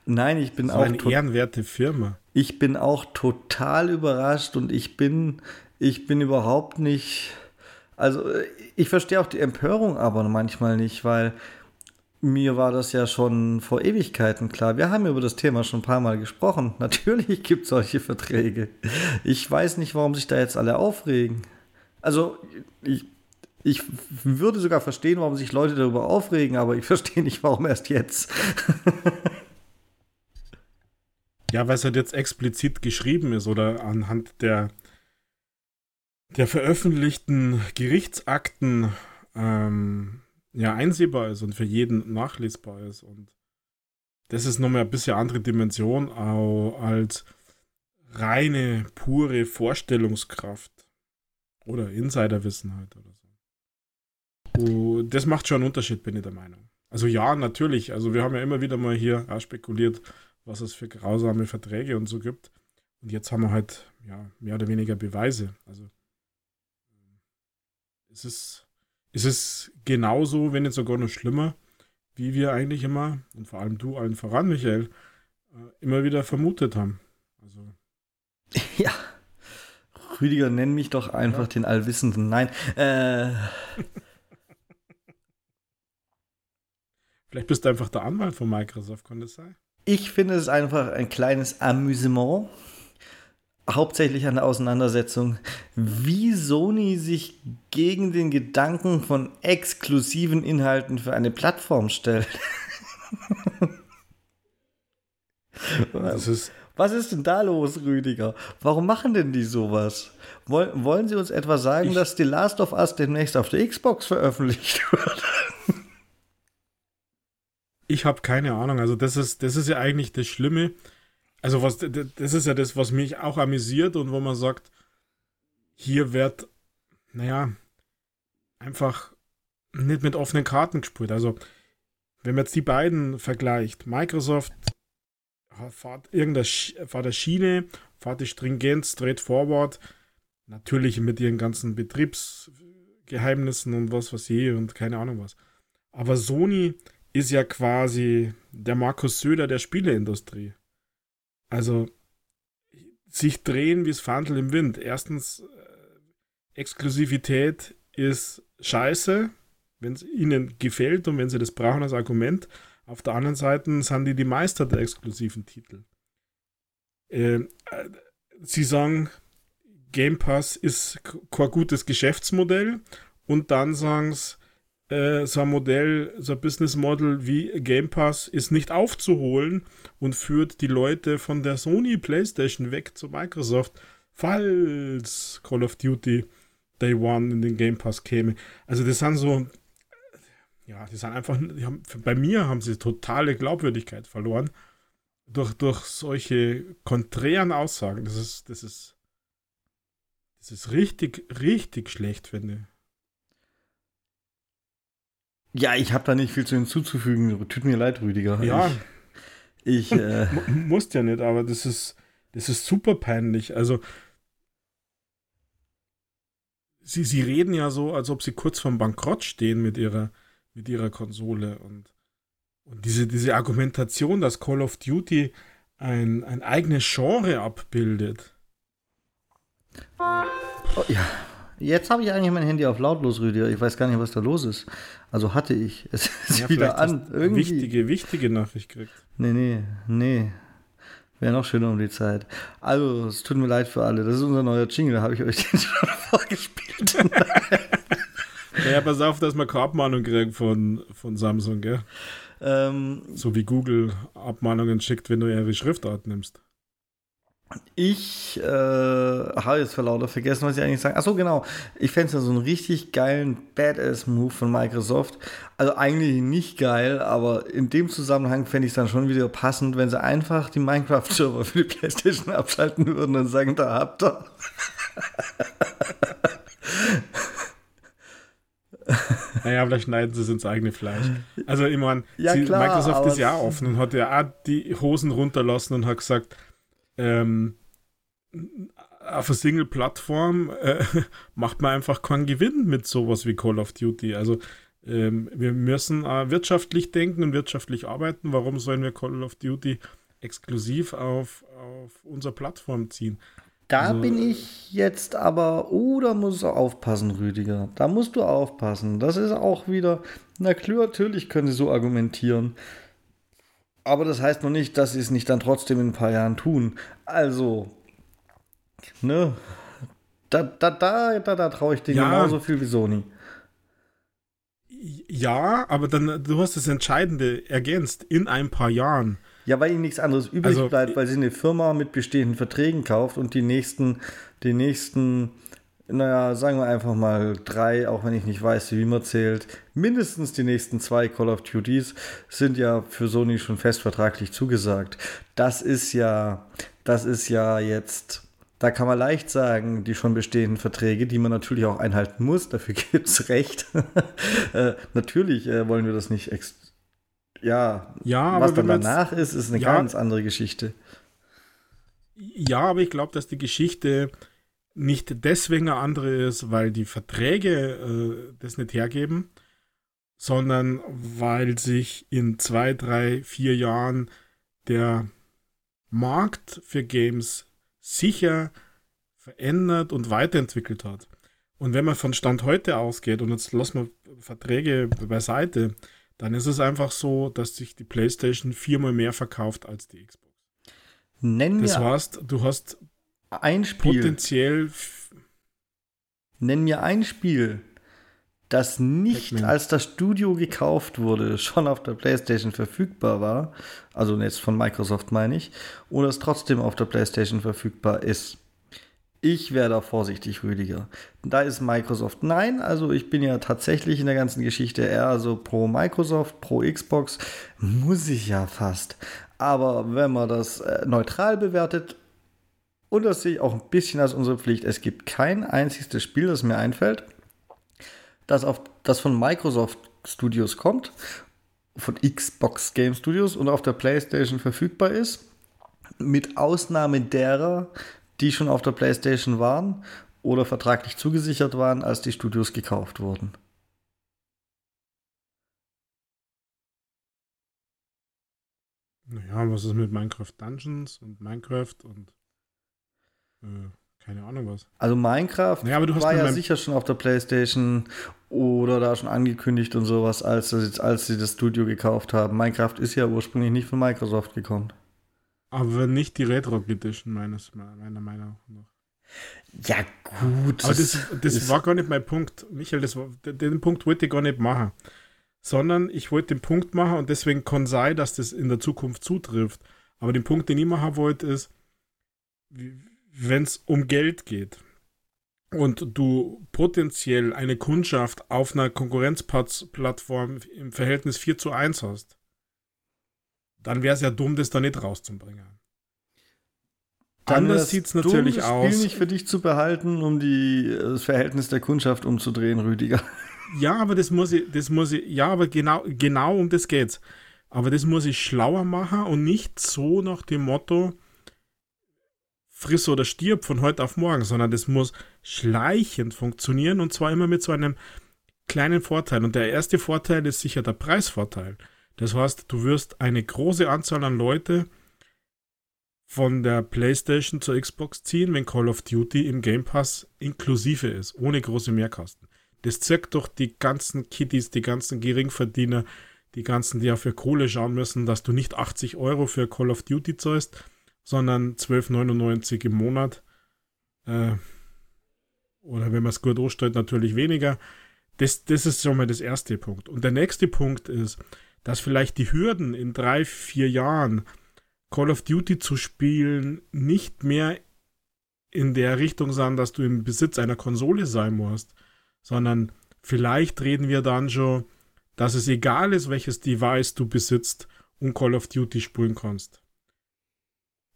Nein, ich bin so auch eine ehrenwerte Firma. Ich bin auch total überrascht und ich bin ich bin überhaupt nicht. Also, ich verstehe auch die Empörung aber manchmal nicht, weil mir war das ja schon vor Ewigkeiten klar. Wir haben über das Thema schon ein paar Mal gesprochen. [laughs] Natürlich gibt es solche Verträge. Ich weiß nicht, warum sich da jetzt alle aufregen. Also, ich, ich würde sogar verstehen, warum sich Leute darüber aufregen, aber ich [laughs] verstehe nicht, warum erst jetzt. ja, weil es halt jetzt explizit geschrieben ist oder anhand der der veröffentlichten Gerichtsakten ähm, ja einsehbar ist und für jeden nachlesbar ist. Und das ist nochmal ein bisschen andere Dimension als reine, pure Vorstellungskraft. Oder Insiderwissen halt oder so. Das macht schon einen Unterschied, bin ich der Meinung. Also ja, natürlich. Also wir haben ja immer wieder mal hier spekuliert, was es für grausame Verträge und so gibt. Und jetzt haben wir halt ja mehr oder weniger Beweise. Also es ist, es ist genauso, wenn nicht sogar noch schlimmer, wie wir eigentlich immer, und vor allem du allen voran, Michael, äh, immer wieder vermutet haben. Also. [laughs] Ja. Rüdiger, nenn mich doch einfach ja. den Allwissenden. Nein. Äh. [laughs] Vielleicht bist du einfach der Anwalt von Microsoft, kann das sein? Ich finde es einfach ein kleines Amüsement, hauptsächlich an der Auseinandersetzung, wie Sony sich gegen den Gedanken von exklusiven Inhalten für eine Plattform stellt. [laughs] ist Was ist denn da los, Rüdiger? Warum machen denn die sowas? Woll, wollen sie uns etwa sagen, ich, dass The Last of Us demnächst auf der Xbox veröffentlicht wird? ich habe keine Ahnung. Also das ist, das ist ja eigentlich das Schlimme also was, das ist ja das, was mich auch amüsiert und wo man sagt, hier wird, naja, einfach nicht mit offenen Karten gespielt. Also, wenn man jetzt die beiden vergleicht, Microsoft fährt irgendeine Schiene, fährt die stringent, straightforward, natürlich mit ihren ganzen Betriebsgeheimnissen und was was je und keine Ahnung was. Aber Sony ist ja quasi der Markus Söder der Spieleindustrie. Also sich drehen wie das Fandel im Wind. Erstens, äh, Exklusivität ist scheiße, wenn es ihnen gefällt und wenn sie das brauchen als Argument. Auf der anderen Seite sind die die Meister der exklusiven Titel. Ähm, äh, sie sagen, Game Pass ist kein gutes Geschäftsmodell und dann sagen sie, äh, so ein Modell, so ein Business Model wie Game Pass ist nicht aufzuholen und führt die Leute von der Sony PlayStation weg zu Microsoft, falls Call of Duty Day One in den Game Pass käme. Also das sind so, ja, die sind einfach, die haben, bei mir haben sie totale Glaubwürdigkeit verloren durch, durch solche konträren Aussagen. Das ist, das ist, das ist richtig, richtig schlecht, finde ich. Ja, ich habe da nicht viel zu hinzuzufügen. Tut mir leid, Rüdiger. Ja. Ich, ich äh, musst ja nicht, aber das ist, das ist super peinlich. Also, sie, sie reden ja so, als ob sie kurz vorm Bankrott stehen mit ihrer, mit ihrer Konsole. Und, und diese, diese Argumentation, dass Call of Duty ein, ein eigenes Genre abbildet. Oh, ja, Jetzt habe ich eigentlich mein Handy auf lautlos, Rüdiger. Ich weiß gar nicht, was da los ist. Also hatte ich. [laughs] Es ist ja, wieder an. Irgendwie. Wichtige, wichtige Nachricht gekriegt. Nee, nee, nee. Wäre noch schöner um die Zeit. Also, es tut mir leid für alle. Das ist unser neuer Jingle. Da habe ich euch [laughs] den schon vorgespielt. [laughs] ja, pass auf, dass man keine Abmahnung kriegt von, von Samsung, gell? Ähm, so wie Google Abmahnungen schickt, wenn du ihre Schriftart nimmst. Ich äh, habe jetzt vor lauter vergessen, was ich eigentlich sagen. Achso, genau. Ich fände es ja so einen richtig geilen Badass-Move von Microsoft. Also eigentlich nicht geil, aber in dem Zusammenhang fände ich es dann schon wieder passend, wenn sie einfach die Minecraft-Server für die PlayStation [laughs] abschalten würden und sagen, da habt ihr. naja, vielleicht schneiden sie es ins eigene Fleisch. Also, ich meine, ja, Microsoft ist ja offen und hat ja auch die Hosen runterlassen und hat gesagt, ähm, auf einer Single-Plattform äh, [laughs] macht man einfach keinen Gewinn mit sowas wie Call of Duty. Also ähm, wir müssen äh, wirtschaftlich denken und wirtschaftlich arbeiten. Warum sollen wir Call of Duty exklusiv auf, auf unsere Plattform ziehen? Da also, bin ich jetzt aber, oh, da musst du aufpassen, Rüdiger. Da musst du aufpassen. Das ist auch wieder, na klar, natürlich können sie so argumentieren. Aber das heißt noch nicht, dass sie es nicht dann trotzdem in ein paar Jahren tun. Also, ne? Da, da, da, da, da traue ich dir ja. genauso viel wie Sony. Ja, aber dann, du hast das Entscheidende ergänzt, in ein paar Jahren. Ja, weil ihnen nichts anderes übrig also, bleibt, weil sie eine Firma mit bestehenden Verträgen kauft und die nächsten, die nächsten naja, sagen wir einfach mal drei, auch wenn ich nicht weiß, wie man zählt. Mindestens die nächsten zwei Call of Duties sind ja für Sony schon fest vertraglich zugesagt. Das ist ja, das ist ja jetzt, da kann man leicht sagen, die schon bestehenden Verträge, die man natürlich auch einhalten muss, dafür [laughs] gibt es Recht. [laughs] äh, natürlich äh, wollen wir das nicht. Ja, ja was dann danach ist, ist eine ja, ganz andere Geschichte. Ja, aber ich glaube, dass die Geschichte nicht deswegen eine andere ist, weil die Verträge äh, das nicht hergeben, sondern weil sich in zwei, drei, vier Jahren der Markt für Games sicher verändert und weiterentwickelt hat. Und wenn man von Stand heute ausgeht, und jetzt lassen wir Verträge beiseite, dann ist es einfach so, dass sich die PlayStation viermal mehr verkauft als die Xbox. Nennen das heißt, du hast ein Spiel. Potenziell. Nenn mir ein Spiel, das nicht als das Studio gekauft wurde, [laughs] schon auf der PlayStation verfügbar war. Also jetzt von Microsoft meine ich. Oder es trotzdem auf der PlayStation verfügbar ist. Ich wäre da vorsichtig, Rüdiger. Da ist Microsoft nein. Also ich bin ja tatsächlich in der ganzen Geschichte eher so pro Microsoft, pro Xbox. Muss ich ja fast. Aber wenn man das äh, neutral bewertet, und das sehe ich auch ein bisschen als unsere Pflicht. Es gibt kein einziges Spiel, das mir einfällt, das, auf, das von Microsoft Studios kommt, von Xbox Game Studios und auf der PlayStation verfügbar ist. Mit Ausnahme derer, die schon auf der PlayStation waren oder vertraglich zugesichert waren, als die Studios gekauft wurden. Naja, was ist mit Minecraft Dungeons und Minecraft und keine Ahnung was. Also Minecraft naja, war ja sicher schon auf der Playstation oder da schon angekündigt und sowas, als, als sie das Studio gekauft haben. Minecraft ist ja ursprünglich nicht von Microsoft gekommen. Aber nicht die Retro Edition meines, meiner Meinung nach. Ja, gut. Aber das, das war gar nicht mein Punkt. Michael, das war, den Punkt wollte ich gar nicht machen. Sondern ich wollte den Punkt machen und deswegen kann sein, dass das in der Zukunft zutrifft. Aber den Punkt, den ich machen wollte, ist, wie, wenn es um Geld geht und du potenziell eine Kundschaft auf einer Konkurrenzplattform im Verhältnis 4 zu 1 hast, dann wäre es ja dumm, das da nicht rauszubringen. Dann Anders sieht es natürlich dumm, aus. Spiel nicht für dich zu behalten, um die, das Verhältnis der Kundschaft umzudrehen, Rüdiger. [laughs] Ja, aber das muss ich, das muss ich, ja, aber genau, genau um das geht's. Aber das muss ich schlauer machen und nicht so nach dem Motto, friss oder stirb von heute auf morgen, sondern das muss schleichend funktionieren und zwar immer mit so einem kleinen Vorteil. Und der erste Vorteil ist sicher der Preisvorteil. Das heißt, du wirst eine große Anzahl an Leute von der PlayStation zur Xbox ziehen, wenn Call of Duty im Game Pass inklusive ist, ohne große Mehrkosten. Das zirkt doch die ganzen Kitties, die ganzen Geringverdiener, die ganzen, die ja für Kohle schauen müssen, dass du nicht 80 Euro für Call of Duty zahlst, sondern 12,99 im Monat. Äh, oder wenn man es gut anstellt, natürlich weniger. Das, das ist schon mal das erste Punkt. Und der nächste Punkt ist, dass vielleicht die Hürden in drei, vier Jahren Call of Duty zu spielen nicht mehr in der Richtung sind, dass du im Besitz einer Konsole sein musst, sondern vielleicht reden wir dann schon, dass es egal ist, welches Device du besitzt und Call of Duty spielen kannst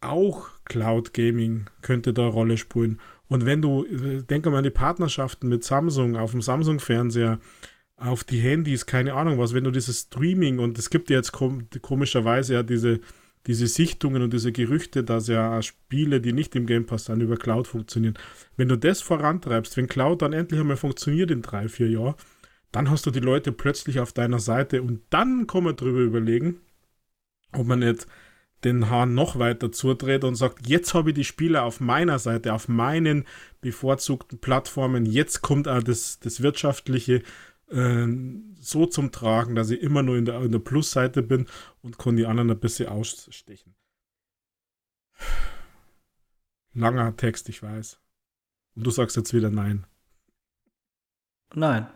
auch Cloud Gaming könnte da eine Rolle spielen. Und wenn du, äh, denke mal an die Partnerschaften mit Samsung auf dem Samsung-Fernseher, auf die Handys, keine Ahnung was, wenn du dieses Streaming und es gibt ja jetzt kom komischerweise ja diese, diese Sichtungen und diese Gerüchte, dass ja Spiele, die nicht im Game Pass sind, über Cloud funktionieren. Wenn du das vorantreibst, wenn Cloud dann endlich einmal funktioniert in drei, vier Jahren, dann hast du die Leute plötzlich auf deiner Seite und dann kann man drüber überlegen, ob man nicht den Hahn noch weiter zudreht und sagt, jetzt habe ich die Spieler auf meiner Seite, auf meinen bevorzugten Plattformen, jetzt kommt auch das, das Wirtschaftliche äh, so zum Tragen, dass ich immer nur in der, in der Plusseite bin und kann die anderen ein bisschen ausstechen. Langer Text, ich weiß. Und du sagst jetzt wieder nein. Nein.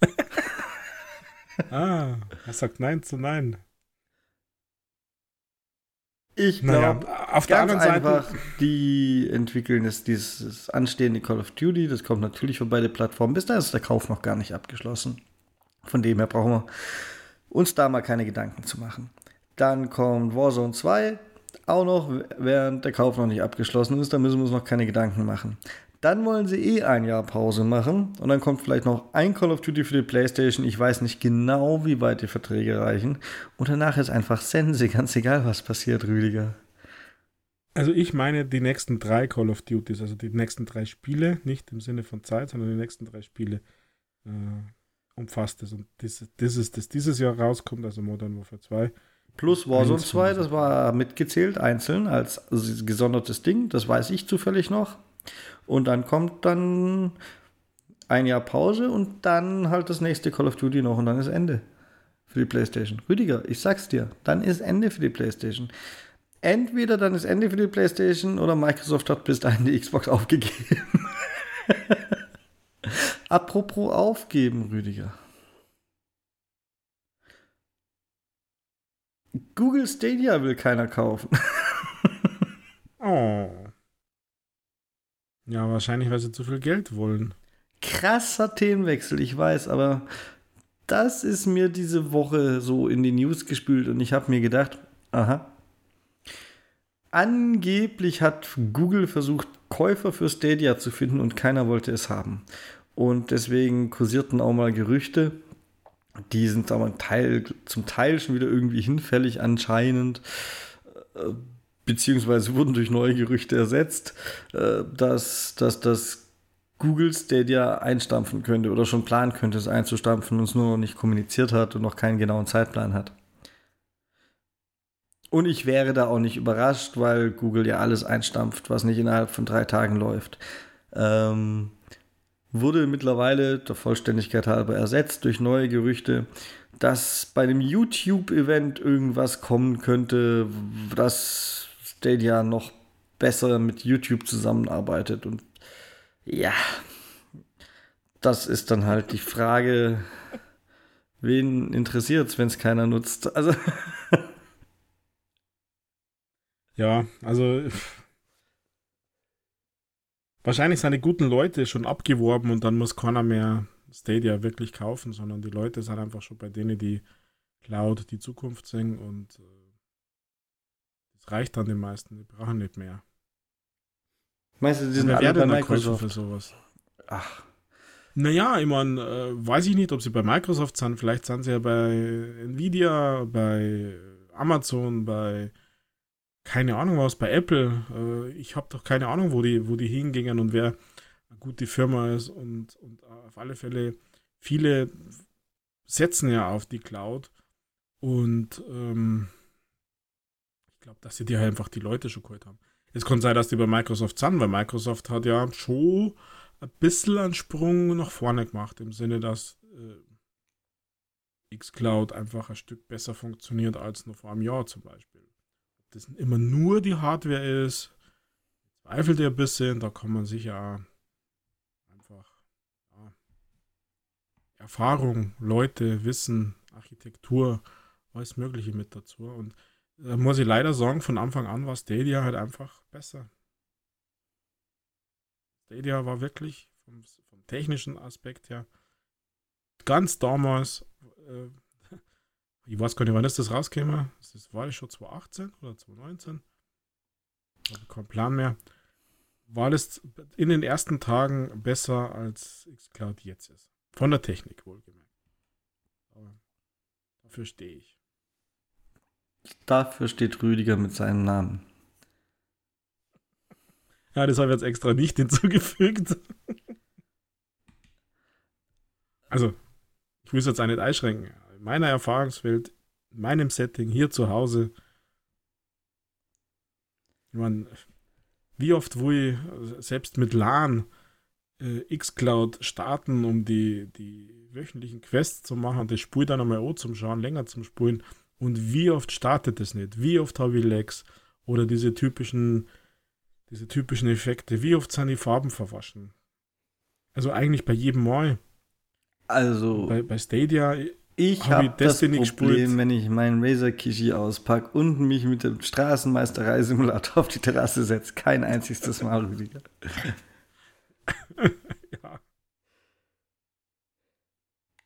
[laughs] ah, er sagt nein zu nein. Ich glaube, naja, auf der anderen Seite. Einfach, die entwickeln es, dieses anstehende Call of Duty. Das kommt natürlich für beide Plattformen. Bis da ist der Kauf noch gar nicht abgeschlossen. Von dem her brauchen wir uns da mal keine Gedanken zu machen. Dann kommt Warzone 2, auch noch, während der Kauf noch nicht abgeschlossen ist. Da müssen wir uns noch keine Gedanken machen. Dann wollen sie eh ein Jahr Pause machen und dann kommt vielleicht noch ein Call of Duty für die PlayStation. Ich weiß nicht genau, wie weit die Verträge reichen. Und danach ist einfach Sense, ganz egal, was passiert, Rüdiger. Also ich meine die nächsten drei Call of Duties, also die nächsten drei Spiele, nicht im Sinne von Zeit, sondern die nächsten drei Spiele äh, umfasst es. Und das, das ist, das dieses Jahr rauskommt, also Modern Warfare 2. Plus Warzone 2, das war mitgezählt, einzeln, als gesondertes Ding, das weiß ich zufällig noch. Und dann kommt dann ein Jahr Pause und dann halt das nächste Call of Duty noch und dann ist Ende für die PlayStation. Rüdiger, ich sag's dir, dann ist Ende für die PlayStation. Entweder dann ist Ende für die PlayStation oder Microsoft hat bis dahin die Xbox aufgegeben. [laughs] Apropos aufgeben, Rüdiger. Google Stadia will keiner kaufen. [laughs] oh. Ja, wahrscheinlich, weil sie zu viel Geld wollen. Krasser Themenwechsel, ich weiß, aber das ist mir diese Woche so in die News gespült und ich habe mir gedacht, aha. Angeblich hat Google versucht, Käufer für Stadia zu finden und keiner wollte es haben. Und deswegen kursierten auch mal Gerüchte. Die sind aber zum Teil schon wieder irgendwie hinfällig anscheinend. Beziehungsweise wurden durch neue Gerüchte ersetzt, äh, dass, dass das Google Stadia einstampfen könnte oder schon planen könnte, es einzustampfen und es nur noch nicht kommuniziert hat und noch keinen genauen Zeitplan hat. Und ich wäre da auch nicht überrascht, weil Google ja alles einstampft, was nicht innerhalb von drei Tagen läuft. Ähm, wurde mittlerweile der Vollständigkeit halber ersetzt durch neue Gerüchte, dass bei dem YouTube-Event irgendwas kommen könnte, das Stadia noch besser mit YouTube zusammenarbeitet. Und ja, das ist dann halt die Frage, wen interessiert es, wenn es keiner nutzt. Also. [laughs] ja, also. Wahrscheinlich die guten Leute schon abgeworben und dann muss keiner mehr Stadia wirklich kaufen, sondern die Leute sind einfach schon bei denen, die Cloud die Zukunft singen und äh, das reicht dann den meisten, die brauchen nicht mehr. Meinst du, die sind alle bei Microsoft? Für sowas? Ach. Naja, ich meine, äh, weiß ich nicht, ob sie bei Microsoft sind. Vielleicht sind sie ja bei Nvidia, bei Amazon, bei keine Ahnung was, bei Apple. Äh, ich habe doch keine Ahnung, wo die, wo die hingingen und wer eine gute Firma ist. Und, und auf alle Fälle, viele setzen ja auf die Cloud. Und ähm, glaube, dass sie dir einfach die Leute schon geholt haben. Es kann sein, dass die bei Microsoft sind, weil Microsoft hat ja schon ein bisschen einen Sprung nach vorne gemacht, im Sinne, dass äh, xCloud einfach ein Stück besser funktioniert als noch vor einem Jahr zum Beispiel. Ob das immer nur die Hardware ist, zweifelt ihr ein bisschen, da kann man sich ja einfach ja, Erfahrung, Leute, Wissen, Architektur, alles Mögliche mit dazu. Und da muss ich leider sagen, von Anfang an war Stadia halt einfach besser. Stadia war wirklich vom, vom technischen Aspekt her ganz damals, äh, [laughs] ich weiß gar nicht, wann ist das rausgekommen? Das war das schon 2018 oder 2019? Ich habe keinen Plan mehr. War das in den ersten Tagen besser als xCloud jetzt ist. Von der Technik wohlgemerkt. Aber dafür stehe ich. Dafür steht Rüdiger mit seinem Namen. Ja, das habe ich jetzt extra nicht [laughs] hinzugefügt. Also, ich will es jetzt auch nicht einschränken. In meiner Erfahrungswelt, in meinem Setting, hier zu Hause, ich meine, wie oft wo ich selbst mit LAN äh, xCloud starten, um die, die wöchentlichen Quests zu machen, das Spiel dann einmal auch zum Schauen, länger zum Spulen. Und wie oft startet es nicht? Wie oft habe ich Lags? Oder diese typischen, diese typischen Effekte. Wie oft sind die Farben verwaschen? Also eigentlich bei jedem Mal. Also. Bei, bei Stadia Ich habe hab das Problem, gespielt. wenn ich meinen Razer Kishi auspacke und mich mit dem Straßenmeisterei-Simulator auf die Terrasse setze. Kein einziges Mal, Rüdiger. [laughs] ja.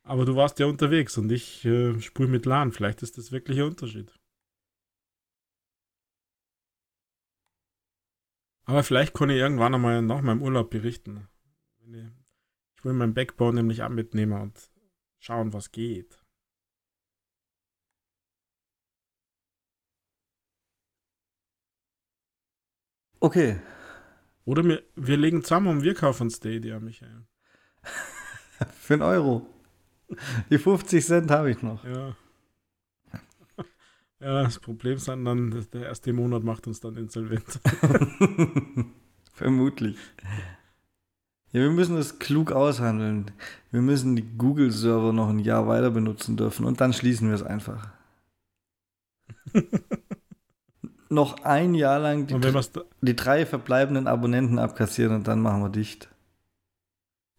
Aber du warst ja unterwegs und ich äh, spule mit LAN. Vielleicht ist das wirklich ein Unterschied. Aber vielleicht kann ich irgendwann einmal nach meinem Urlaub berichten. Ich will meinen Backbone nämlich auch mitnehmen und schauen, was geht. Okay. Oder wir, wir legen zusammen und wir kaufen Stadia, Michael. [laughs] Für einen Euro. [laughs] Die 50 Cent habe ich noch. Ja. [laughs] Ja, das Problem ist dann, der erste Monat macht uns dann insolvent. [laughs] Vermutlich. Ja, wir müssen das klug aushandeln. Wir müssen die Google-Server noch ein Jahr weiter benutzen dürfen und dann schließen wir es einfach. noch ein Jahr lang die, die, drei verbleibenden Abonnenten abkassieren und dann machen wir dicht.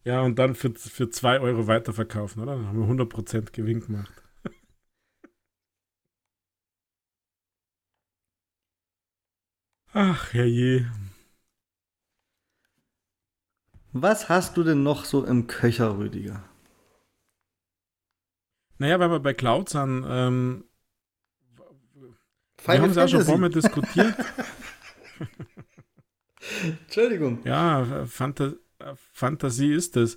Ja, und dann für 2 für zwei Euro weiterverkaufen, oder? Dann haben wir 100% Gewinn gemacht. [laughs] Ach, herrje. Was hast du denn noch so im Köcher, Rüdiger? Naja, weil wir bei Cloud sind, ähm, wir haben es auch schon vorher diskutiert. [laughs] Entschuldigung. Ja, Phanta Fantasie ist es.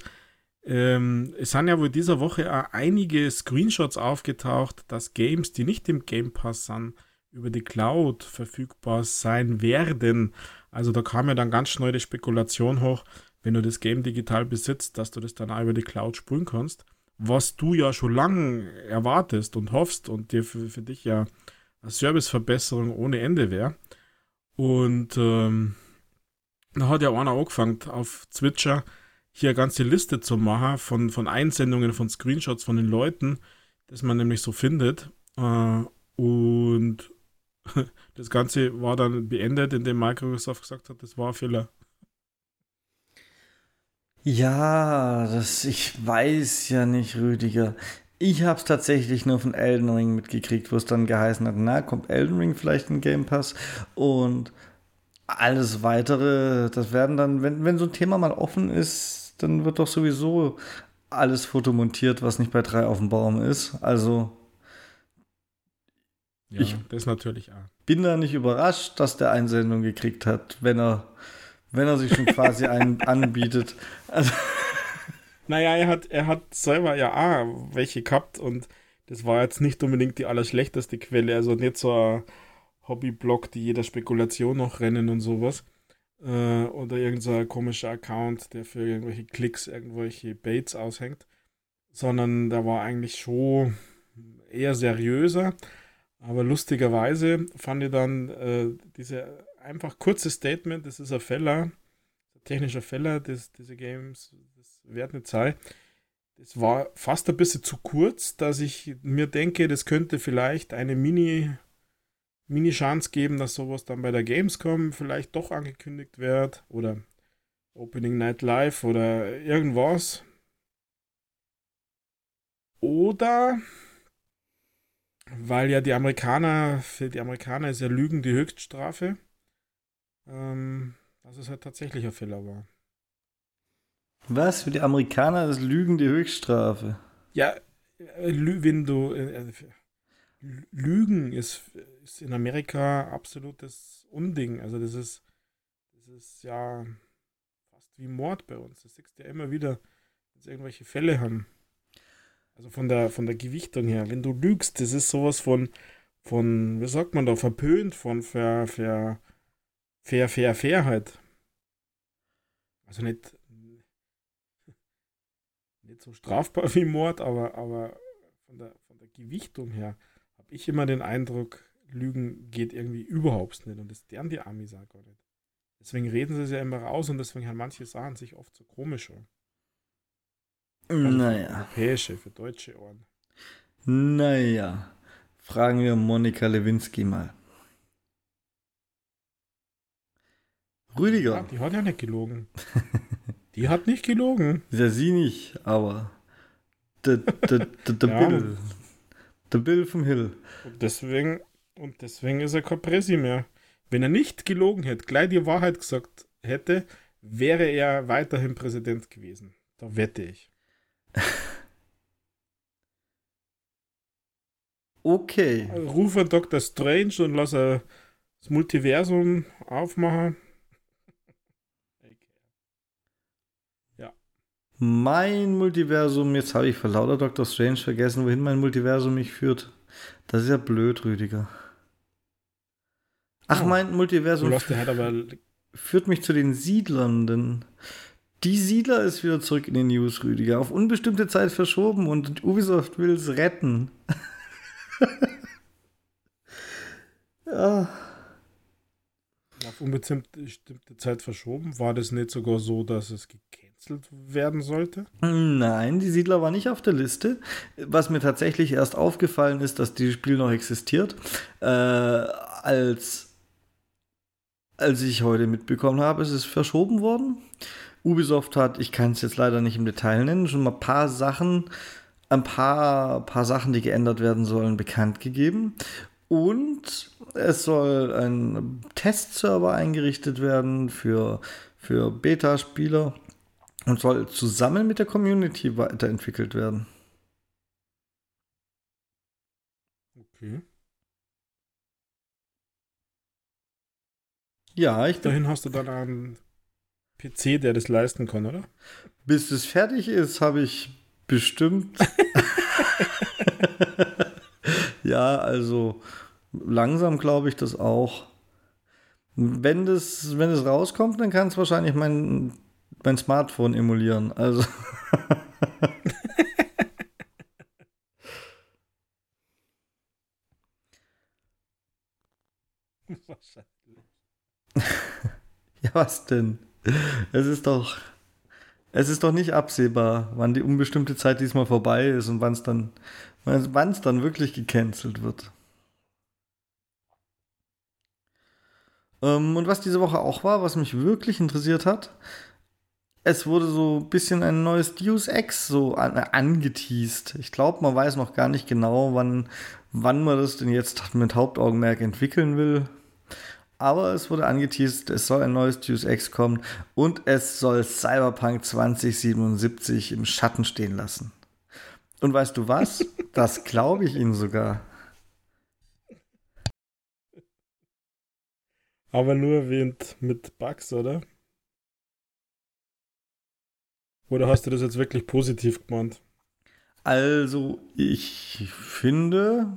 Ähm, es sind ja wohl dieser Woche auch einige Screenshots aufgetaucht, dass Games, die nicht im Game Pass sind, über die Cloud verfügbar sein werden. Also da kam ja dann ganz schnell die Spekulation hoch, wenn du das Game digital besitzt, dass du das dann auch über die Cloud spielen kannst. Was du ja schon lange erwartest und hoffst und dir für, für dich ja eine Serviceverbesserung ohne Ende wäre. Und ähm, da hat ja einer angefangen auf Twitcher hier eine ganze Liste zu machen von, von Einsendungen, von Screenshots von den Leuten, das man nämlich so findet. Äh, und [laughs] das Ganze war dann beendet, indem Microsoft gesagt hat, das war ein Fehler. Ja, das, ich weiß ja nicht, Rüdiger. Ich habe es tatsächlich nur von Elden Ring mitgekriegt, wo es dann geheißen hat, na, kommt Elden Ring vielleicht in Game Pass und alles weitere, das werden dann, wenn, wenn so ein Thema mal offen ist, dann wird doch sowieso alles fotomontiert, was nicht bei drei auf dem Baum ist. Also ja, ich das natürlich auch. bin da nicht überrascht, dass der Einsendung gekriegt hat, wenn er, wenn er sich schon quasi einen [laughs] anbietet. Also [laughs] naja, er hat, er hat selber ja auch welche gehabt und das war jetzt nicht unbedingt die allerschlechteste Quelle, also nicht so ein Hobbyblog, die jeder Spekulation noch rennen und sowas. Äh, oder irgendein komischer Account, der für irgendwelche Klicks irgendwelche Baits aushängt. Sondern der war eigentlich schon eher seriöser aber lustigerweise fand ich dann äh, diese einfach kurze Statement, das ist ein Feller, ein technischer Feller, das, diese Games, das wird nicht sein. Das war fast ein bisschen zu kurz, dass ich mir denke, das könnte vielleicht eine Mini, Mini-Chance geben, dass sowas dann bei der Gamescom vielleicht doch angekündigt wird oder Opening Night Live oder irgendwas. Oder weil ja die Amerikaner, für die Amerikaner ist ja Lügen die Höchststrafe. Ähm, dass es halt tatsächlich ein Fehler war. Was? Für die Amerikaner ist Lügen die Höchststrafe? Ja, äh, wenn du. Äh, äh, Lügen ist, ist in Amerika absolutes Unding. Also, das ist, das ist ja fast wie Mord bei uns. Das siehst du ja immer wieder, wenn sie irgendwelche Fälle haben. Also von der, von der Gewichtung her. Wenn du lügst, das ist sowas von, von, wie sagt man da, verpönt, von ver, ver, fair, fair, Fairheit. Also nicht, nicht so strafbar [laughs] wie Mord, aber, aber von, der, von der Gewichtung her habe ich immer den Eindruck, Lügen geht irgendwie überhaupt nicht. Und das deren die Amis auch gar nicht. Deswegen reden sie es ja immer raus und deswegen haben manche Sachen sich oft so komisch an. Also naja. Europäische, für deutsche Ohren. Naja. Fragen wir Monika Lewinsky mal. Rüdiger. Ja, die hat ja nicht gelogen. die hat nicht gelogen. [laughs] Ja, sie nicht, aber Der, der, der, der ja. Bill. Der Bill vom Hill. Und deswegen, und deswegen ist er kein Presi mehr. Wenn er nicht gelogen hätte, gleich die Wahrheit gesagt hätte, wäre er weiterhin Präsident gewesen. Da wette ich. [laughs] okay. Also ruf an Dr. Strange und lass er das Multiversum aufmachen. Ja. Mein Multiversum, jetzt habe ich vor lauter Dr. Strange vergessen, wohin mein Multiversum mich führt. Das ist ja blöd, Rüdiger. Ach, oh. mein Multiversum führt mich zu den Siedlern, denn die Siedler ist wieder zurück in den News, Rüdiger. Auf unbestimmte Zeit verschoben und Ubisoft will es retten. ja. [laughs] Auf unbestimmte Zeit verschoben? War das nicht sogar so, dass es gecancelt werden sollte? Nein, die Siedler war nicht auf der Liste. Was mir tatsächlich erst aufgefallen ist, dass dieses Spiel noch existiert, äh, als als ich heute mitbekommen habe, ist es verschoben worden. Ubisoft hat, ich kann es jetzt leider nicht im Detail nennen, schon mal ein paar Sachen, ein paar, paar Sachen, die geändert werden sollen, bekannt gegeben. Und es soll ein Testserver eingerichtet werden für, für Beta-Spieler und soll zusammen mit der Community weiterentwickelt werden. Okay. Ja, ich Dahin hast du dann einen PC, der das leisten kann, oder? Bis es fertig ist, habe ich bestimmt. [laughs] ja, also langsam glaube ich das auch. Wenn das, wenn es rauskommt, dann kann es wahrscheinlich mein, mein Smartphone emulieren. Also. [laughs] ja, was denn? Es ist doch. Es ist doch nicht absehbar, wann die unbestimmte Zeit diesmal vorbei ist und wann es dann, wann es dann wirklich gecancelt wird. Ähm, und was diese Woche auch war, was mich wirklich interessiert hat, es wurde so ein bisschen ein neues Deus Ex so an, angeteased. Ich glaube, man weiß noch gar nicht genau, wann, wann man das denn jetzt mit Hauptaugenmerk entwickeln will aber es wurde angeteased, es soll ein neues Deus Ex kommen und es soll Cyberpunk 2077 im Schatten stehen lassen. Und weißt du was? [laughs] das glaube ich Ihnen sogar. Aber nur erwähnt mit Bugs, oder? Oder hast du das jetzt wirklich positiv gemeint? Also, ich finde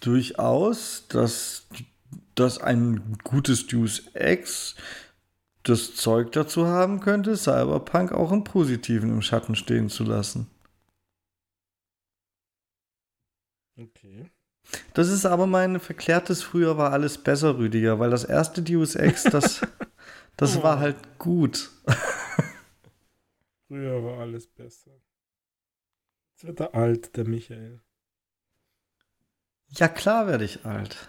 durchaus, dass dass ein gutes Deus Ex das Zeug dazu haben könnte, Cyberpunk auch im Positiven im Schatten stehen zu lassen. Okay. Das ist aber mein verklärtes Früher war alles besser, Rüdiger, weil das erste Deus Ex, das, [laughs] das oh. war halt gut. [laughs] Früher war alles besser. Jetzt wird er alt, der Michael. Ja, klar werde ich alt.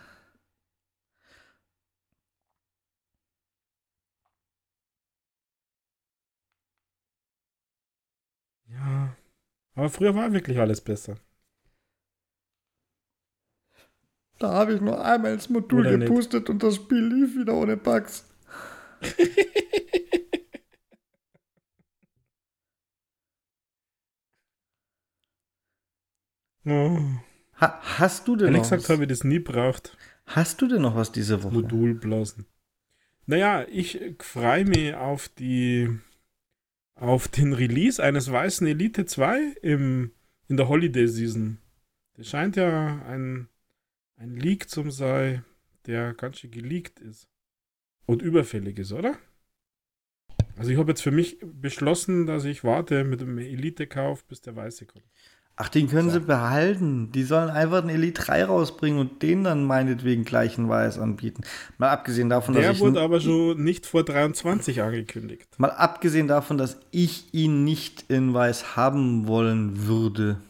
Ja. Aber früher war wirklich alles besser. Da habe ich nur einmal ins Modul Oder gepustet nicht. und das Spiel lief wieder ohne Bugs. [laughs] oh. ha, hast du denn Ehrlich noch gesagt habe ich das nie braucht. Hast du denn noch was diese Woche? Modulblasen. Naja, ich freue mich auf die auf den Release eines weißen Elite 2 im, in der Holiday Season. Das scheint ja ein, ein Leak zum sei, der ganz schön geleakt ist. Und überfällig ist, oder? Also ich habe jetzt für mich beschlossen, dass ich warte mit dem Elite-Kauf, bis der Weiße kommt. Ach, den können so. sie behalten. Die sollen einfach einen Elite 3 rausbringen und den dann meinetwegen gleich in Weiß anbieten. Mal abgesehen davon, Der dass ich. Der wurde aber schon nicht vor 23 angekündigt. Mal abgesehen davon, dass ich ihn nicht in Weiß haben wollen würde.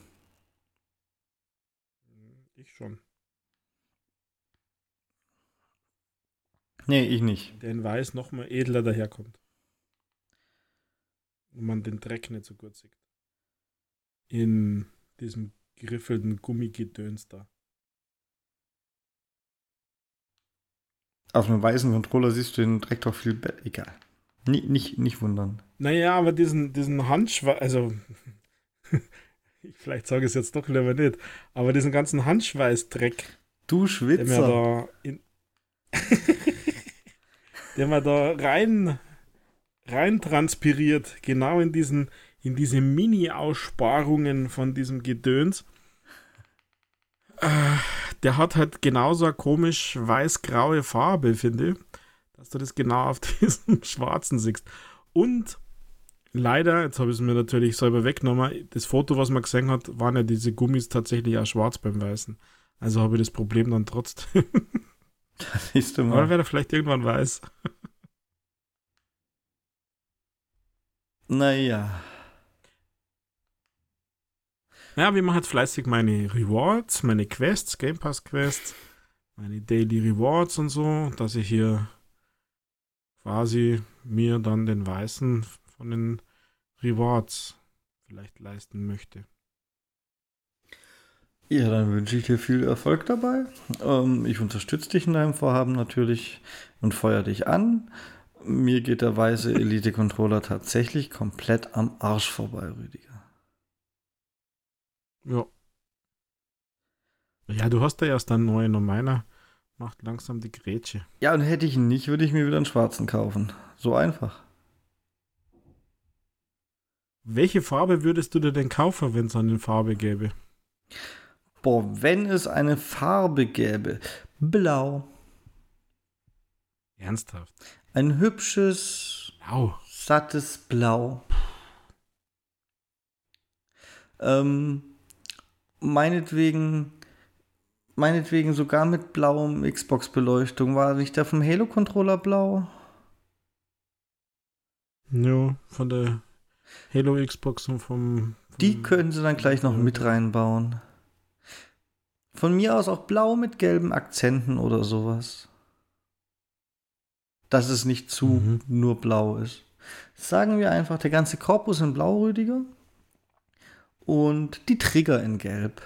Ich schon. Nee, ich nicht. Der in Weiß nochmal edler daherkommt. Und man den Dreck nicht so gut sieht. In diesem geriffelten Gummigedöns da. Auf einem weißen Controller siehst du den direkt auch viel besser. Egal. Nicht, nicht, nicht wundern. Naja, aber diesen, diesen Handschweiß, also [laughs] vielleicht sage ich es jetzt doch lieber nicht, aber diesen ganzen Handschweißdreck, Du der Schwitzer. mir da in [laughs] der mir da rein rein transpiriert, genau in diesen in diese Mini-Aussparungen von diesem Gedöns. Äh, der hat halt genauso eine komisch weiß-graue Farbe, finde ich, dass du das genau auf [laughs] diesem schwarzen siehst. Und leider, jetzt habe ich es mir natürlich selber weggenommen, das Foto, was man gesehen hat, waren ja diese Gummis tatsächlich auch schwarz beim Weißen. Also habe ich das Problem dann trotzdem. [laughs] Siehst du mal. werde vielleicht irgendwann weiß. Naja. Ja, wir machen jetzt fleißig meine Rewards, meine Quests, Game Pass Quests, meine Daily Rewards und so, dass ich hier quasi mir dann den Weißen von den Rewards vielleicht leisten möchte. Ja, dann wünsche ich dir viel Erfolg dabei. Ähm, ich unterstütze dich in deinem Vorhaben natürlich und feuer dich an. Mir geht der weiße Elite-Controller tatsächlich komplett am Arsch vorbei, Rüdiger. Ja. Ja, du hast ja erst einen neuen und meiner macht langsam die Grätsche. Ja, und hätte ich ihn nicht, würde ich mir wieder einen schwarzen kaufen. So einfach. Welche Farbe würdest du dir denn kaufen, wenn es eine Farbe gäbe? Boah, wenn es eine Farbe gäbe. Blau. Ernsthaft? Ein hübsches, Blau. sattes Blau. Ähm, meinetwegen, meinetwegen sogar mit blauem Xbox-Beleuchtung. War nicht der vom Halo-Controller blau? Ja, von der Halo Xbox und vom. Die vom- können sie dann gleich noch mit reinbauen. Von mir aus auch blau mit gelben Akzenten oder sowas. Dass es nicht zu Mhm. nur blau ist. Sagen wir einfach, der ganze Korpus in blau, Rüdiger. Und die Trigger in gelb.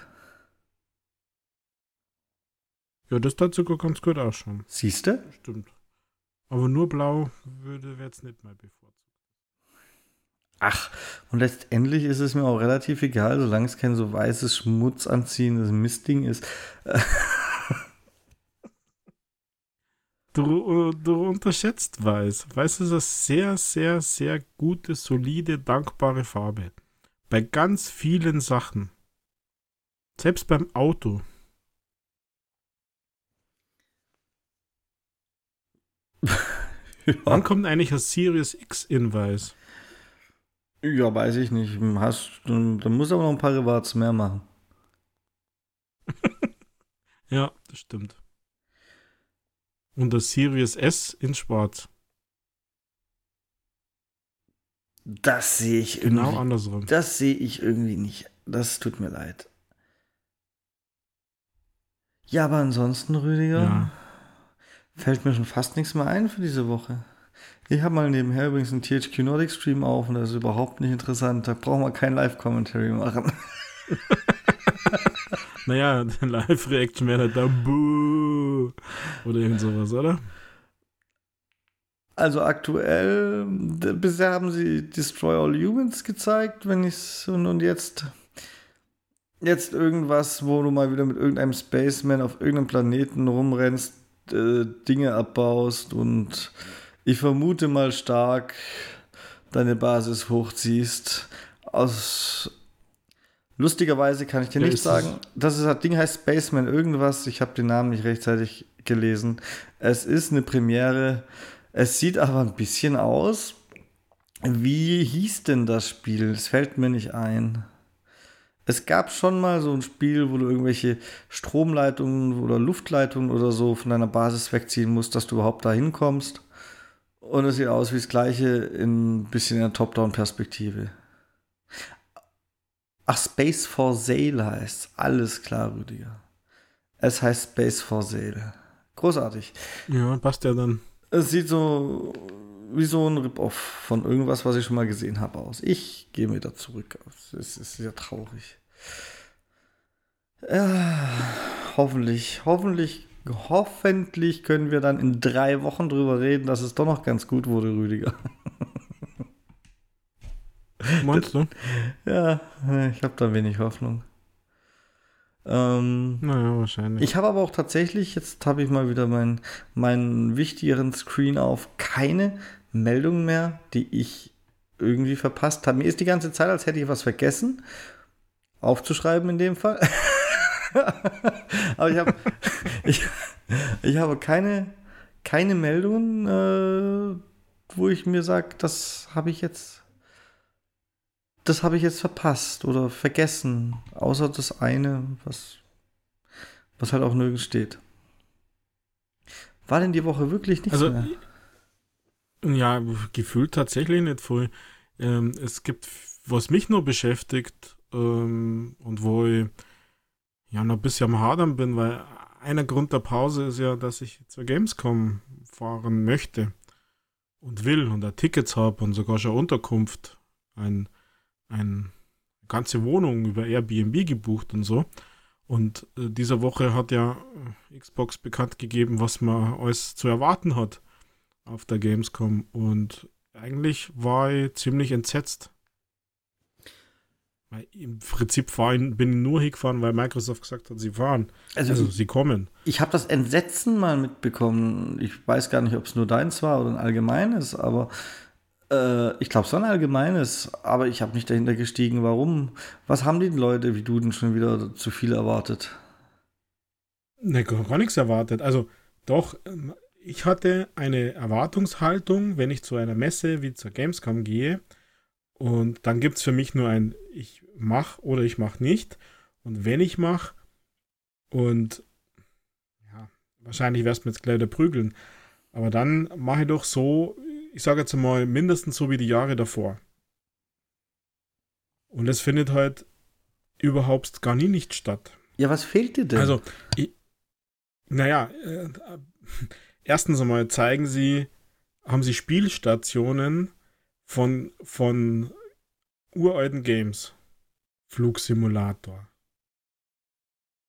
Ja, das tat sogar ganz gut ausschauen. Siehst du? Stimmt. Aber nur blau würde jetzt nicht mal bevorzugt. Ach, und letztendlich ist es mir auch relativ egal, solange es kein so weißes, schmutzanziehendes Mistding ist. [laughs] Du, du unterschätzt Weiß. Weiß ist eine sehr, sehr, sehr gute, solide, dankbare Farbe. Bei ganz vielen Sachen. Selbst beim Auto. [laughs] Wann kommt eigentlich ein Series X in Weiß? Ja, weiß ich nicht. Hast, dann, dann muss aber noch ein paar Rewards mehr machen. [laughs] Ja, das stimmt. Und das Series S in Schwarz. Das sehe ich Genau irgendwie. andersrum. Das sehe ich irgendwie nicht. Das tut mir leid. Ja, aber ansonsten, Rüdiger, Ja. fällt mir schon fast nichts mehr ein für diese Woche. Ich habe mal nebenher übrigens einen THQ Nordic Stream auf und das ist überhaupt nicht interessant. Da brauchen wir kein Live-Commentary machen. [laughs] Naja, [laughs] der Live-Reaction wäre halt da. Buh. Oder irgend sowas, oder? Also aktuell, bisher haben sie Destroy All Humans gezeigt, wenn ich's und, und jetzt jetzt irgendwas, wo du mal wieder mit irgendeinem Spaceman auf irgendeinem Planeten rumrennst, äh, Dinge abbaust und ich vermute mal stark deine Basis hochziehst. Aus lustigerweise kann ich dir Ja, nicht sagen, das, ist, das Ding heißt Spaceman irgendwas, ich habe den Namen nicht rechtzeitig gelesen. Es ist eine Premiere. Es sieht aber ein bisschen aus. Wie hieß denn das Spiel? Es fällt mir nicht ein. Es gab schon mal so ein Spiel, wo du irgendwelche Stromleitungen oder Luftleitungen oder so von deiner Basis wegziehen musst, dass du überhaupt da hinkommst. Und es sieht aus wie das gleiche in ein bisschen in der Top-Down-Perspektive. Ach, Space for Sale heißt Alles klar, Rüdiger. Es heißt Space for Sale. Großartig. Ja, passt ja dann. Es sieht so wie so ein Rip-Off von irgendwas, was ich schon mal gesehen habe, aus. Ich gehe wieder zurück. Es ist sehr traurig. Ja, hoffentlich, hoffentlich, hoffentlich können wir dann in drei Wochen drüber reden, dass es doch noch ganz gut wurde, Rüdiger. Meinst du? Ja, ich habe da wenig Hoffnung. Ähm, naja, wahrscheinlich. Ich habe aber auch tatsächlich, jetzt habe ich mal wieder meinen mein wichtigeren Screen auf, keine Meldung mehr, die ich irgendwie verpasst habe. Mir ist die ganze Zeit, als hätte ich was vergessen, aufzuschreiben in dem Fall. [laughs] aber ich habe [laughs] ich, ich habe keine, keine Meldungen, äh, wo ich mir sage, das habe ich jetzt das habe ich jetzt verpasst oder vergessen. Außer das eine, was, was halt auch nirgends steht. War denn die Woche wirklich nichts also, mehr? Ja, gefühlt tatsächlich nicht voll. Ähm, es gibt, was mich nur beschäftigt ähm, und wo ich ja noch ein bisschen am Hadern bin, weil einer Grund der Pause ist ja, dass ich zur Gamescom fahren möchte und will und da Tickets habe und sogar schon Unterkunft. Ein eine ganze Wohnung über Airbnb gebucht und so. Und äh, diese Woche hat ja äh, Xbox bekannt gegeben, was man alles zu erwarten hat auf der Gamescom. Und eigentlich war ich ziemlich entsetzt. Weil Im Prinzip fahren, bin ich nur hingefahren, weil Microsoft gesagt hat, sie fahren. Also, also sie kommen. Ich habe das Entsetzen mal mitbekommen. Ich weiß gar nicht, ob es nur deins war oder ein allgemeines, aber äh, ich glaube, es war ein allgemeines, aber ich habe nicht dahinter gestiegen. Warum? Was haben die Leute wie du denn schon wieder zu viel erwartet? Ne, gar nichts erwartet. Also doch, ähm, ich hatte eine Erwartungshaltung, wenn ich zu einer Messe wie zur Gamescom gehe. Und dann gibt es für mich nur ein Ich mach oder ich mach nicht. Und wenn ich mach, und ja, wahrscheinlich du mir jetzt gleich wieder prügeln, aber dann mache ich doch so, ich sage jetzt mal, mindestens so wie die Jahre davor. Und es findet halt überhaupt gar nie nicht statt. Ja, was fehlt dir denn? Also, ich, naja, äh, [laughs] erstens einmal zeigen sie, haben sie Spielstationen von, von uralten Games. Flugsimulator.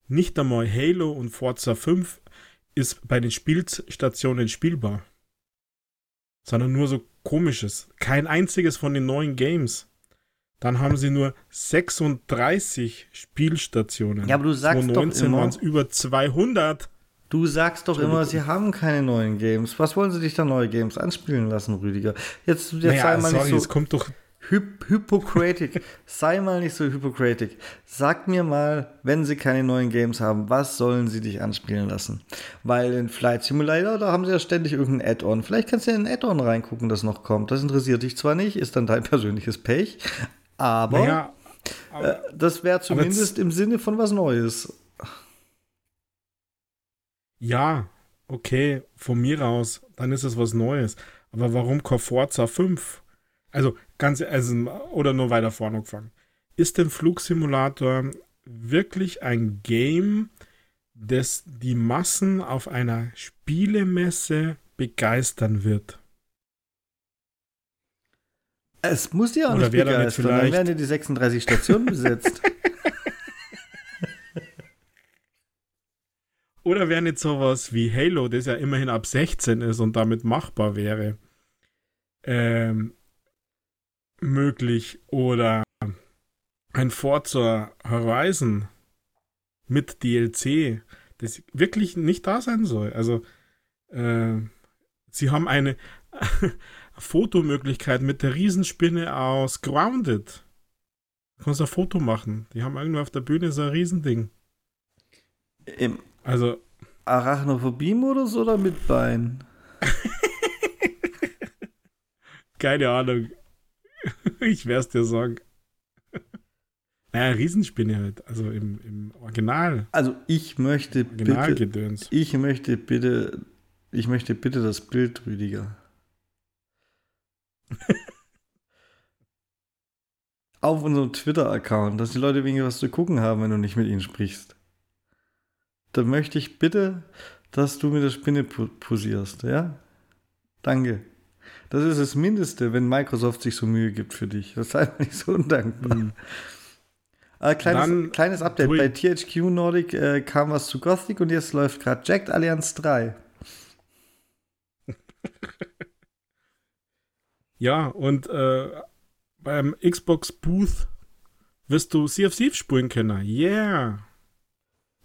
Nicht einmal Halo und Forza 5 ist bei den Spielstationen spielbar sondern nur so komisches. Kein einziges von den neuen Games. Dann haben sie nur 36 Spielstationen. Ja, aber du sagst 2019 doch immer, waren es über 200. Du sagst doch immer, sie haben keine neuen Games. Was wollen sie dich da neue Games anspielen lassen, Rüdiger? Jetzt, jetzt naja, sei mal sorry, nicht so. Es kommt doch Hyp Hypocratic. Sei mal nicht so Hypocratic. Sag mir mal, wenn sie keine neuen Games haben, was sollen sie dich anspielen lassen? Weil in Flight Simulator, da haben sie ja ständig irgendein Add-on. Vielleicht kannst du in ein Add-on reingucken, das noch kommt. Das interessiert dich zwar nicht, ist dann dein [laughs] persönliches Pech, aber, naja, äh, das wäre zumindest im Sinne von was Neues. Ja, okay, von mir aus, dann ist es was Neues. Aber warum Forza 5? Also ganz, also, oder nur weiter vorne gefangen. Ist denn Flugsimulator wirklich ein Game, das die Massen auf einer Spielemesse begeistern wird? Es muss ja auch Oder nicht begeistern, dann werden ja die 36 Stationen besetzt. [laughs] Oder wäre nicht sowas wie Halo, das ja immerhin ab 16 ist und damit machbar wäre, ähm, möglich oder ein Forza Horizon mit DLC, das wirklich nicht da sein soll. Also äh, sie haben eine [laughs] Fotomöglichkeit mit der Riesenspinne aus Grounded. Du kannst ein Foto machen. Die haben irgendwo auf der Bühne so ein Riesending. Im also Arachnophobie-Modus oder mit Bein? [laughs] Keine Ahnung. [laughs] ich werde es dir sagen. [laughs] Naja, Riesenspinne halt, also im, im Original. Also ich möchte bitte, ich möchte bitte, ich möchte bitte das Bild, Rüdiger. [laughs] Auf unserem Twitter-Account, dass die Leute wegen was zu gucken haben, wenn du nicht mit ihnen sprichst. Da möchte ich bitte, dass du mit der Spinne posierst, ja? Danke. Das ist das Mindeste, wenn Microsoft sich so Mühe gibt für dich. Das ist einfach nicht so undankbar. Mhm. Äh, kleines, Dann, kleines Update. Bei THQ Nordic äh, kam was zu Gothic und jetzt läuft gerade Jacked Allianz 3. [laughs] ja, und äh, beim Xbox Booth wirst du Sea of Thieves spielen können. Yeah.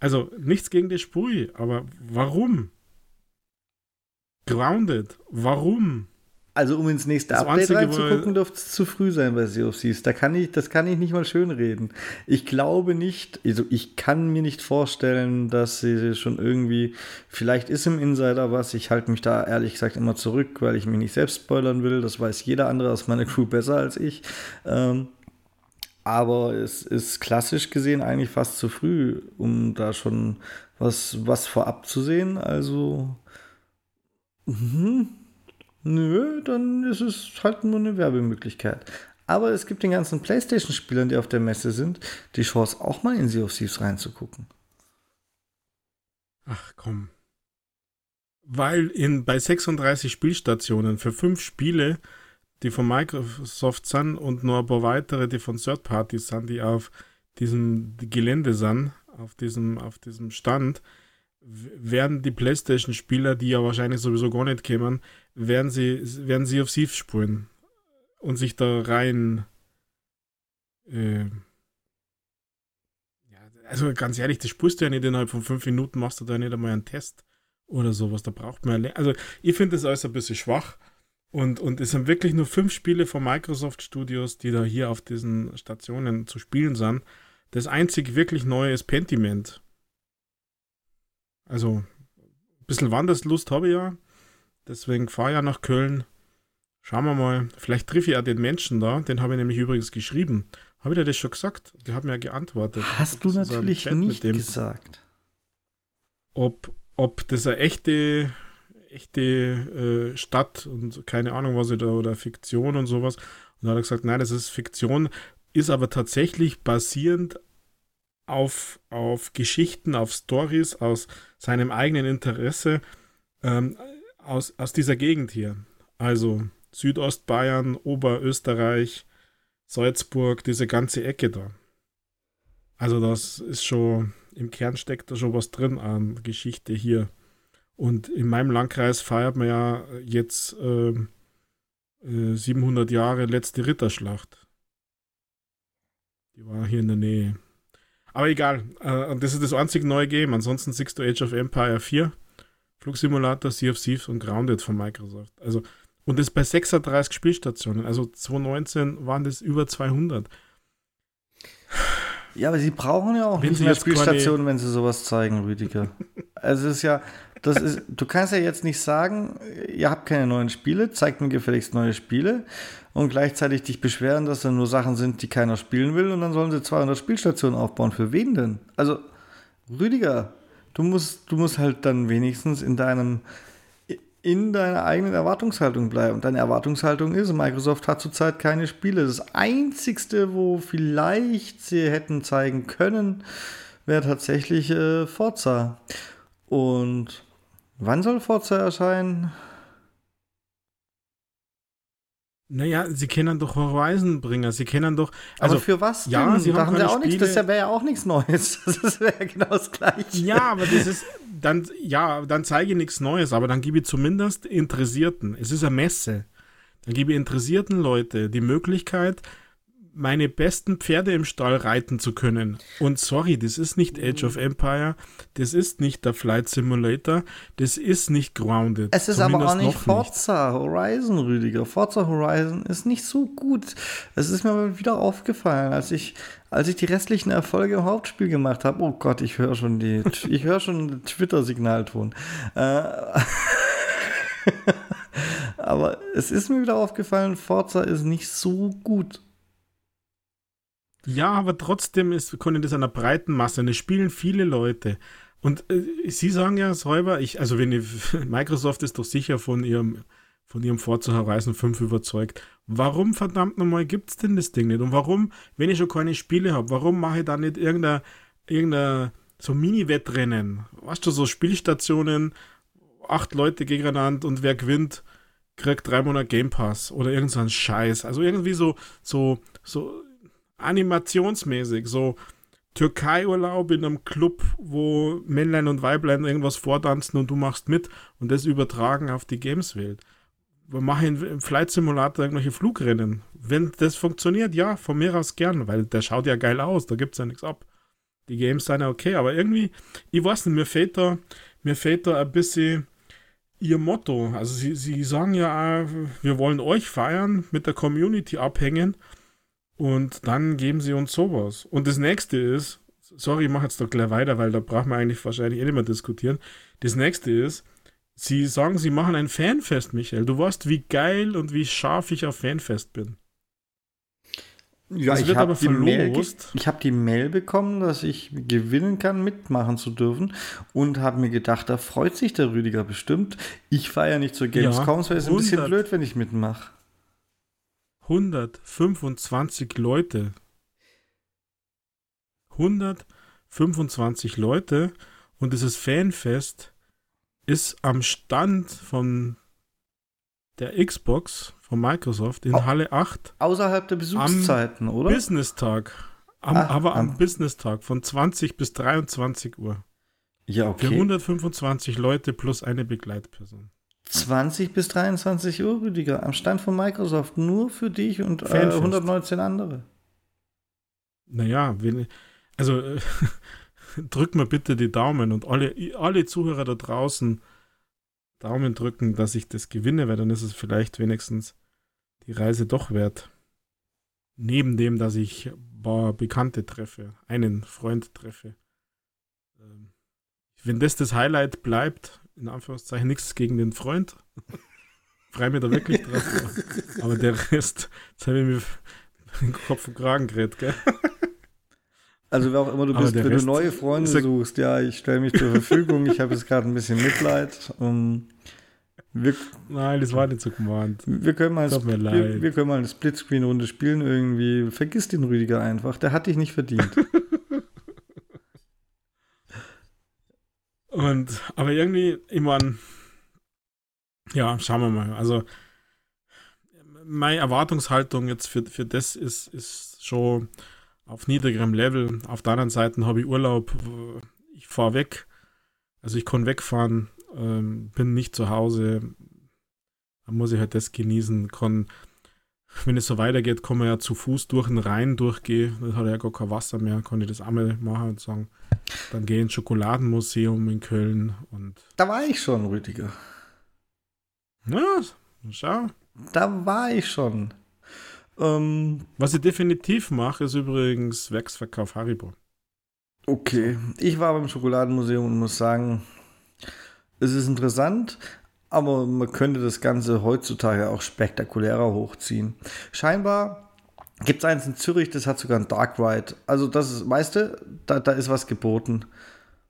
Also nichts gegen die Spur, aber warum? Grounded. Warum? Also um ins nächste das Update reinzugucken, dürfte es zu früh sein bei Sea of Thieves. Da kann ich, das kann ich nicht mal schön reden. Ich glaube nicht, also ich kann mir nicht vorstellen, dass sie schon irgendwie, vielleicht ist im Insider was, ich halte mich da ehrlich gesagt immer zurück, weil ich mich nicht selbst spoilern will. Das weiß jeder andere aus meiner Crew besser als ich. Ähm, aber es ist klassisch gesehen eigentlich fast zu früh, um da schon was, was vorab zu sehen. Also, mh, nö, dann ist es halt nur eine Werbemöglichkeit. Aber es gibt den ganzen PlayStation-Spielern, die auf der Messe sind, die Chance, auch mal in Sea of Thieves reinzugucken. Ach komm. Weil in, bei 36 Spielstationen für fünf Spiele die von Microsoft sind und noch ein paar weitere, die von Third Parties sind, die auf diesem Gelände sind, auf diesem, auf diesem Stand, werden die PlayStation-Spieler, die ja wahrscheinlich sowieso gar nicht kämen, werden sie, werden sie auf Thief spielen und sich da rein. Äh, ja, also ganz ehrlich, das spürst du ja nicht innerhalb von fünf Minuten, machst du da nicht einmal einen Test oder sowas. Da braucht man. Also, ich finde das alles ein bisschen schwach. Und, und es sind wirklich nur fünf Spiele von Microsoft Studios, die da hier auf diesen Stationen zu spielen sind. Das einzig wirklich neue ist Pentiment. Also, ein bisschen Wanderslust habe ich ja. Deswegen fahre ich ja nach Köln. Schauen wir mal. Vielleicht treffe ich auch den Menschen da. Den habe ich nämlich übrigens geschrieben. Habe ich dir das schon gesagt? Die haben mir ja geantwortet. Hast du natürlich nicht gesagt. Ob, ob das eine echte echte äh, Stadt und keine Ahnung was da oder Fiktion und sowas. Und da hat er gesagt, nein, das ist Fiktion, ist aber tatsächlich basierend auf, auf Geschichten, auf Stories aus seinem eigenen Interesse ähm, aus, aus dieser Gegend hier. Also Südostbayern, Oberösterreich, Salzburg, diese ganze Ecke da. Also das ist schon, im Kern steckt da schon was drin an Geschichte hier. Und in meinem Landkreis feiert man ja jetzt äh, äh, 700 Jahre letzte Ritterschlacht. Die war hier in der Nähe. Aber egal, äh, das ist das einzige neue Game. Ansonsten siehst du Age of Empire 4, Flugsimulator, Sea of Thieves und Grounded von Microsoft. Also, und das bei 36 Spielstationen. Also 2019 waren das über 200. Ja, aber sie brauchen ja auch wenn nicht mehr Spielstationen, wenn sie sowas zeigen, Rüdiger. [laughs] also es ist ja, das ist, du kannst ja jetzt nicht sagen, ihr habt keine neuen Spiele, zeigt mir gefälligst neue Spiele und gleichzeitig dich beschweren, dass da nur Sachen sind, die keiner spielen will und dann sollen sie 200 Spielstationen aufbauen. Für wen denn? Also, Rüdiger, du musst, du musst halt dann wenigstens in deinem in deiner eigenen Erwartungshaltung bleiben. Deine Erwartungshaltung ist, Microsoft hat zurzeit keine Spiele. Das Einzigste, wo vielleicht sie hätten zeigen können, wäre tatsächlich äh, Forza. Und Wann soll Forza erscheinen? Naja, sie kennen doch Horizon-Bringer, sie kennen doch. Also aber für was? Ja, denn? sie da haben, haben auch nichts, das wäre ja auch nichts Neues. [laughs] Das wäre genau das Gleiche. Ja, aber das ist, dann, ja, dann zeige ich nichts Neues, aber dann gebe ich zumindest Interessierten, es ist eine Messe, dann gebe ich interessierten Leute die Möglichkeit, meine besten Pferde im Stall reiten zu können. Und sorry, das ist nicht Age of Empire, das ist nicht der Flight Simulator, das ist nicht Grounded. Es ist aber auch nicht Forza nicht. Horizon, Rüdiger. Forza Horizon ist nicht so gut. Es ist mir wieder aufgefallen, als ich, als ich die restlichen Erfolge im Hauptspiel gemacht habe. Oh Gott, ich höre schon die, ich höre schon Twitter-Signalton. Äh, [laughs] aber es ist mir wieder aufgefallen, Forza ist nicht so gut. Ja, aber trotzdem ist, können das einer breiten Masse. Und es spielen viele Leute. Und äh, Sie sagen ja selber, ich, also wenn ich, [laughs] Microsoft ist doch sicher von ihrem, von ihrem Forza Horizon 5 überzeugt. Warum verdammt nochmal gibt es denn das Ding nicht? Und warum, wenn ich schon keine Spiele habe, warum mache ich da nicht irgendein, irgendein so Mini-Wettrennen? Weißt du, so Spielstationen, acht Leute gegeneinander und wer gewinnt, kriegt drei Monate Game Pass oder irgend so Scheiß. Also irgendwie so, so, so animationsmäßig, so Türkei-Urlaub in einem Club, wo Männlein und Weiblein irgendwas vortanzen und du machst mit und das übertragen auf die Games-Welt. Wir machen im Flight Simulator irgendwelche Flugrennen. Wenn das funktioniert, ja, von mir aus gern, weil der schaut ja geil aus, da gibt es ja nichts ab. Die Games sind ja okay, aber irgendwie, ich weiß nicht, mir fehlt da, mir fehlt da ein bisschen ihr Motto. Also sie, sie sagen ja, wir wollen euch feiern, mit der Community abhängen und dann geben sie uns sowas. Und das nächste ist, sorry, ich mache jetzt doch gleich weiter, weil da braucht man eigentlich wahrscheinlich eh nicht mehr diskutieren. Das nächste ist, sie sagen, sie machen ein Fanfest, Michael. Du weißt, wie geil und wie scharf ich auf Fanfest bin. Ja, das ich habe die, Mail, hab die Mail bekommen, dass ich gewinnen kann, mitmachen zu dürfen und habe mir gedacht, da freut sich der Rüdiger bestimmt. Ich fahre ja nicht zur Gamescom, ja, es ein bisschen blöd, wenn ich mitmache. 125 Leute. 125 Leute und dieses Fanfest ist am Stand von der Xbox von Microsoft in Au Halle 8. Außerhalb der Besuchszeiten, oder? Business-Tag. Ach, aber am, am Business-Tag von 20 bis 23 Uhr. Ja, okay. Für 125 Leute plus eine Begleitperson. 20 bis 23 Uhr, Rüdiger, am Stand von Microsoft, nur für dich und äh, 119 andere. Naja, wenn, also äh, [laughs] drück mir bitte die Daumen und alle, alle Zuhörer da draußen Daumen drücken, dass ich das gewinne, weil dann ist es vielleicht wenigstens die Reise doch wert. Neben dem, dass ich ein paar Bekannte treffe, einen Freund treffe. Ähm, wenn das das Highlight bleibt, in Anführungszeichen nichts gegen den Freund. [laughs] Frei mir da wirklich drauf. Aber der Rest, jetzt habe ich mir den [laughs] Kopf und Kragen gerät, gell? Also wer auch immer du bist, wenn Rest du neue Freunde suchst, ja, ich stelle mich zur Verfügung. ich habe jetzt gerade ein bisschen Mitleid. Um, wir, Nein, das war nicht so gemeint. Wir können mal, wir, wir, können mal eine Splitscreen-Runde spielen irgendwie. Vergiss den Rüdiger einfach, der hat dich nicht verdient. [laughs] Und, aber irgendwie, ich meine, ja, schauen wir mal. Also, meine Erwartungshaltung jetzt für, für das ist, ist schon auf niedrigerem Level. Auf der anderen Seite habe ich Urlaub, ich fahre weg. Also ich kann wegfahren, ähm, bin nicht zu Hause. Dann muss ich halt das genießen, kann wenn es so weitergeht, kann man ja zu Fuß durch den Rhein durchgehen. Da hat er ja gar kein Wasser mehr, kann ich das einmal machen und sagen, dann gehe ich ins Schokoladenmuseum in Köln und. Da war ich schon, Rüdiger. Ja, schau. Da war ich schon. Ähm, Was ich definitiv mache, ist übrigens Werksverkauf Haribo. Okay, ich war beim Schokoladenmuseum und muss sagen, es ist interessant, aber man könnte das Ganze heutzutage auch spektakulärer hochziehen. Scheinbar gibt es eins in Zürich, das hat sogar ein Dark Ride. Also das ist, weißt du, da, da ist was geboten.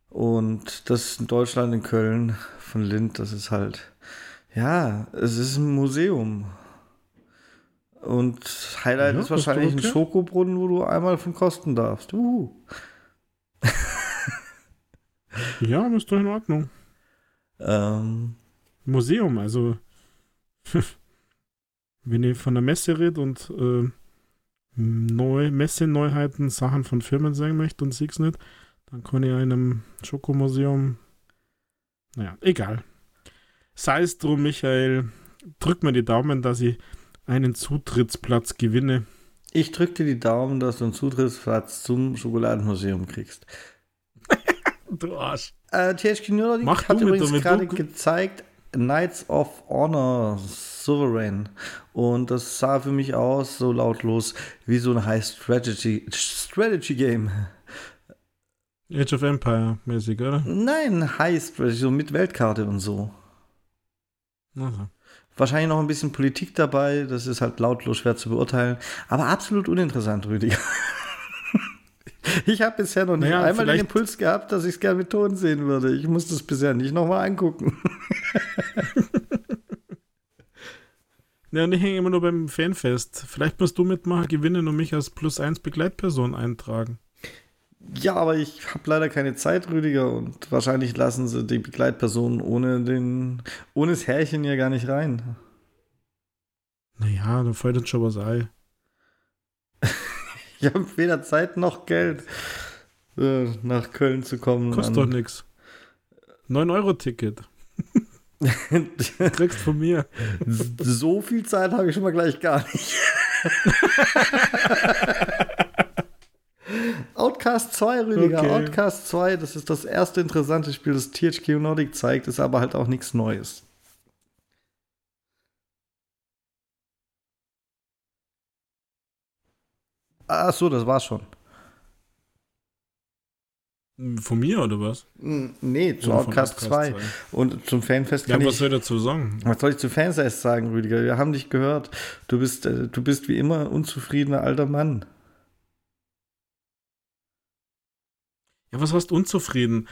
Und das in Deutschland, in Köln, von Lind, das ist halt, ja, es ist ein Museum. Und Highlight ja, ist wahrscheinlich ein Schokobrunnen, wo du einmal von kosten darfst. Uhu. [laughs] ja, ist doch in Ordnung. Ähm, Museum. Also, [laughs] wenn ihr von der Messe redet und äh, neu, Messe-Neuheiten, Sachen von Firmen sagen möchtet und sieg's nicht, dann kann ich einem Schokomuseum. Naja, egal. Sei es drum, Michael, drück mir die Daumen, dass ich einen Zutrittsplatz gewinne. Ich drücke dir die Daumen, dass du einen Zutrittsplatz zum Schokoladenmuseum kriegst. [laughs] du Arsch. Äh, THQ Nordic hat übrigens gerade gezeigt, Knights of Honor Sovereign. Und das sah für mich aus, so lautlos, wie so ein High Strategy, Strategy Game. Age of Empire mäßig, oder? Nein, High Strategy, so mit Weltkarte und so. Aha. Wahrscheinlich noch ein bisschen Politik dabei, das ist halt lautlos schwer zu beurteilen, aber absolut uninteressant, Rüdiger. [laughs] Ich habe bisher noch nicht naja, einmal den Impuls gehabt, dass ich es gerne mit Ton sehen würde. Ich muss das bisher nicht nochmal angucken. [laughs] ja, und ich hänge immer nur beim Fanfest. Vielleicht musst du mitmachen, gewinnen und mich als Plus 1 Begleitperson eintragen. Ja, aber ich habe leider keine Zeit, Rüdiger, und wahrscheinlich lassen sie die Begleitperson ohne den, ohne das Härchen ja gar nicht rein. Naja, da fällt uns schon was ein. [laughs] ich habe weder Zeit noch Geld, äh, nach Köln zu kommen. Kostet doch nichts. 9-Euro-Ticket. [laughs] kriegst von mir. So viel Zeit habe ich schon mal gleich gar nicht. [laughs] Outcast 2, Rüdiger. Okay. Outcast 2, das ist das erste interessante Spiel, das THQ Nordic zeigt, ist aber halt auch nichts Neues. Ach so, das war's schon. Von mir oder was? Nee, zu Outcast 2. Und zum Fanfest kann ja, was soll ich dazu sagen? Was soll ich zu Fanfest sagen, Rüdiger? Wir haben dich gehört. Du bist, äh, du bist wie immer unzufriedener alter Mann. Ja, was heißt unzufrieden?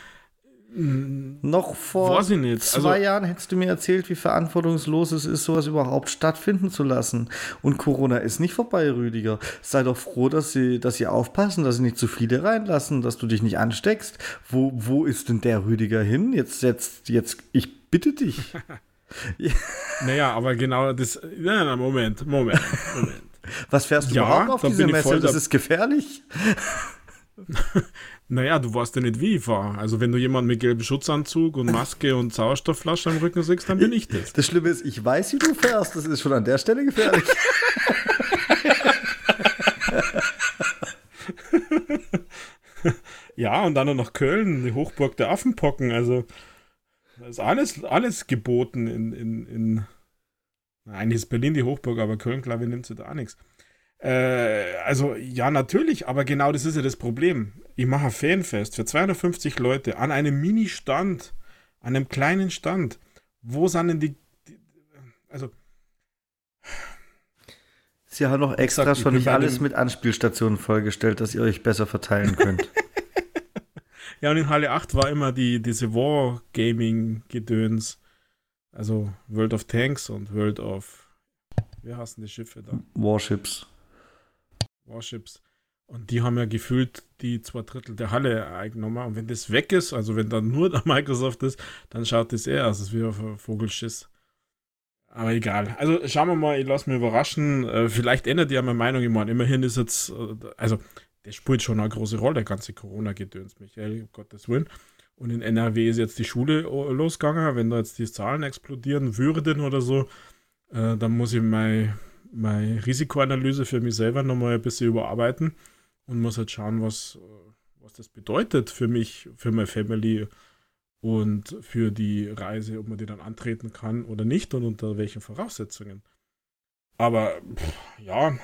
Noch vor zwei also, Jahren hättest du mir erzählt, wie verantwortungslos es ist, sowas überhaupt stattfinden zu lassen. Und Corona ist nicht vorbei, Rüdiger. Sei doch froh, dass sie, dass sie aufpassen, dass sie nicht zu viele reinlassen, dass du dich nicht ansteckst. Wo, wo ist denn der Rüdiger hin? Jetzt, jetzt, jetzt, ich bitte dich. [laughs] naja, aber genau das. Nein, Moment, Moment, Moment. Was fährst du ja, überhaupt auf diese Messe? Das ist gefährlich. [laughs] Naja, du weißt ja nicht, wie ich fahre. Also, wenn du jemanden mit gelbem Schutzanzug und Maske und Sauerstoffflasche am Rücken siehst, dann bin ich das. Das Schlimme ist, ich weiß, wie du fährst. Das ist schon an der Stelle gefährlich. [laughs] ja, und dann noch Köln, die Hochburg der Affenpocken. Also, da ist alles, alles geboten in, in, in. Eigentlich ist Berlin die Hochburg, aber Köln, glaube ich, nimmt sie da nichts. Äh, also ja, natürlich, aber genau das ist ja das Problem. Ich mache ein Fanfest für 250 Leute an einem Mini-Stand, an einem kleinen Stand. Wo sind denn die, die also Sie haben noch extra gesagt, schon nicht alles mit Anspielstationen vollgestellt, dass ihr euch besser verteilen könnt. [laughs] ja, und in Halle 8 war immer die, diese Wargaming-Gedöns. Also World of Tanks und World of. Wie heißen die Schiffe da? Warships. Warships. Und die haben ja gefühlt die zwei Drittel der Halle eingenommen. Und wenn das weg ist, also wenn dann nur der Microsoft ist, dann schaut das eher aus, als wie auf Vogelschiss. Aber egal. Also schauen wir mal, ich lasse mich überraschen. Äh, vielleicht ändert ja meine Meinung. Meine, immerhin ist jetzt, äh, also der spielt schon eine große Rolle, der ganze Corona-Gedöns, Michael, um Gottes Willen. Und in NRW ist jetzt die Schule losgegangen. Wenn da jetzt die Zahlen explodieren würden oder so, äh, dann muss ich mein meine Risikoanalyse für mich selber nochmal ein bisschen überarbeiten und muss halt schauen, was, was das bedeutet für mich, für meine Family und für die Reise, ob man die dann antreten kann oder nicht und unter welchen Voraussetzungen. Aber pff, ja,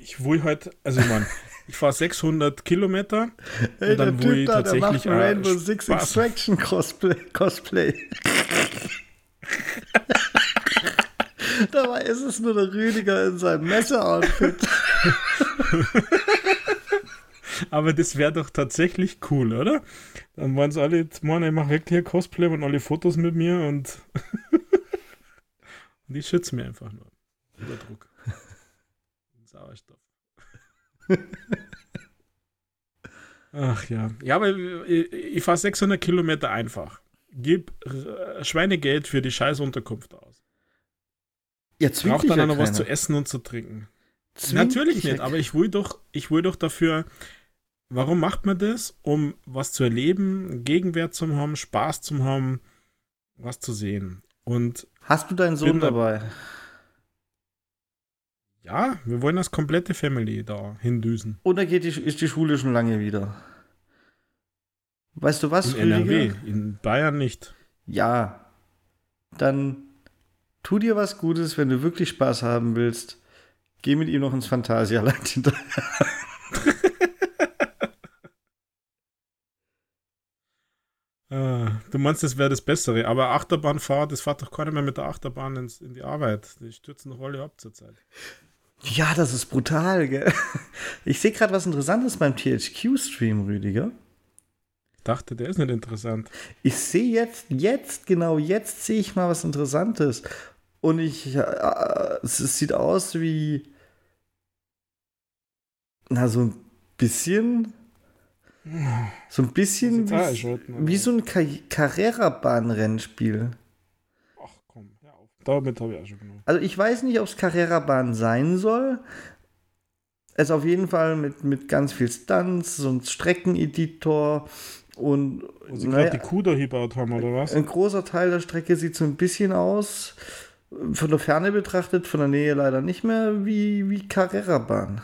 ich will halt, also ich meine, [laughs] ich fahre 600 Kilometer hey, und dann will ich da, tatsächlich der macht Rainbow Six Extraction Cosplay. Cosplay. [laughs] Dabei ist es nur der Rüdiger in seinem Messeoutfit. [laughs] Aber das wäre doch tatsächlich cool, oder? Dann waren es alle, Mann, ich mache wirklich ein Cosplay und alle Fotos mit mir und, [laughs] und die schützen mir einfach nur. Unter Druck. [laughs] Sauerstoff. Ach ja. Ja, aber ich, ich fahre 600 Kilometer einfach. Gib Schweinegeld für die scheiß Unterkunft aus. Ja, Braucht dann ja noch was zu essen und zu trinken. Zwingt Natürlich nicht, aber ich will doch, ich will doch dafür. Warum macht man das? Um was zu erleben, Gegenwert zu haben, Spaß zu haben, was zu sehen. Und hast du deinen Sohn dabei? Ja, wir wollen das komplette Family da hindüsen. Oder geht die, ist die Schule schon lange wieder? Weißt du was? In NRW, in Bayern nicht. Ja, dann tu dir was Gutes, wenn du wirklich Spaß haben willst. Geh mit ihm noch ins Phantasialand [laughs] hinterher. ah, du meinst, das wäre das Bessere, aber Achterbahnfahrt, das fährt doch keiner mehr mit der Achterbahn ins, in die Arbeit. Die stürzen doch alle ab zur Zeit. Ja, das ist brutal, gell? Ich sehe gerade was Interessantes beim THQ-Stream, Rüdiger. Ich dachte, der ist nicht interessant. Ich sehe jetzt, jetzt, genau jetzt sehe ich mal was Interessantes. Und ich, äh, es sieht aus wie, na, so ein bisschen, so ein bisschen wie, wie so ein Carrera-Bahn-Rennspiel. Ach komm, hör auf. damit habe ich auch schon genommen. Also ich weiß nicht, ob es Carrera-Bahn sein soll. Es ist auf jeden Fall mit, mit ganz viel Stunts, so ein Streckeneditor und. Wo sie naja, gerade die Kuh da gebaut haben, oder was? Ein großer Teil der Strecke sieht so ein bisschen aus, von der Ferne betrachtet, von der Nähe leider nicht mehr, wie, wie Carrera-Bahn.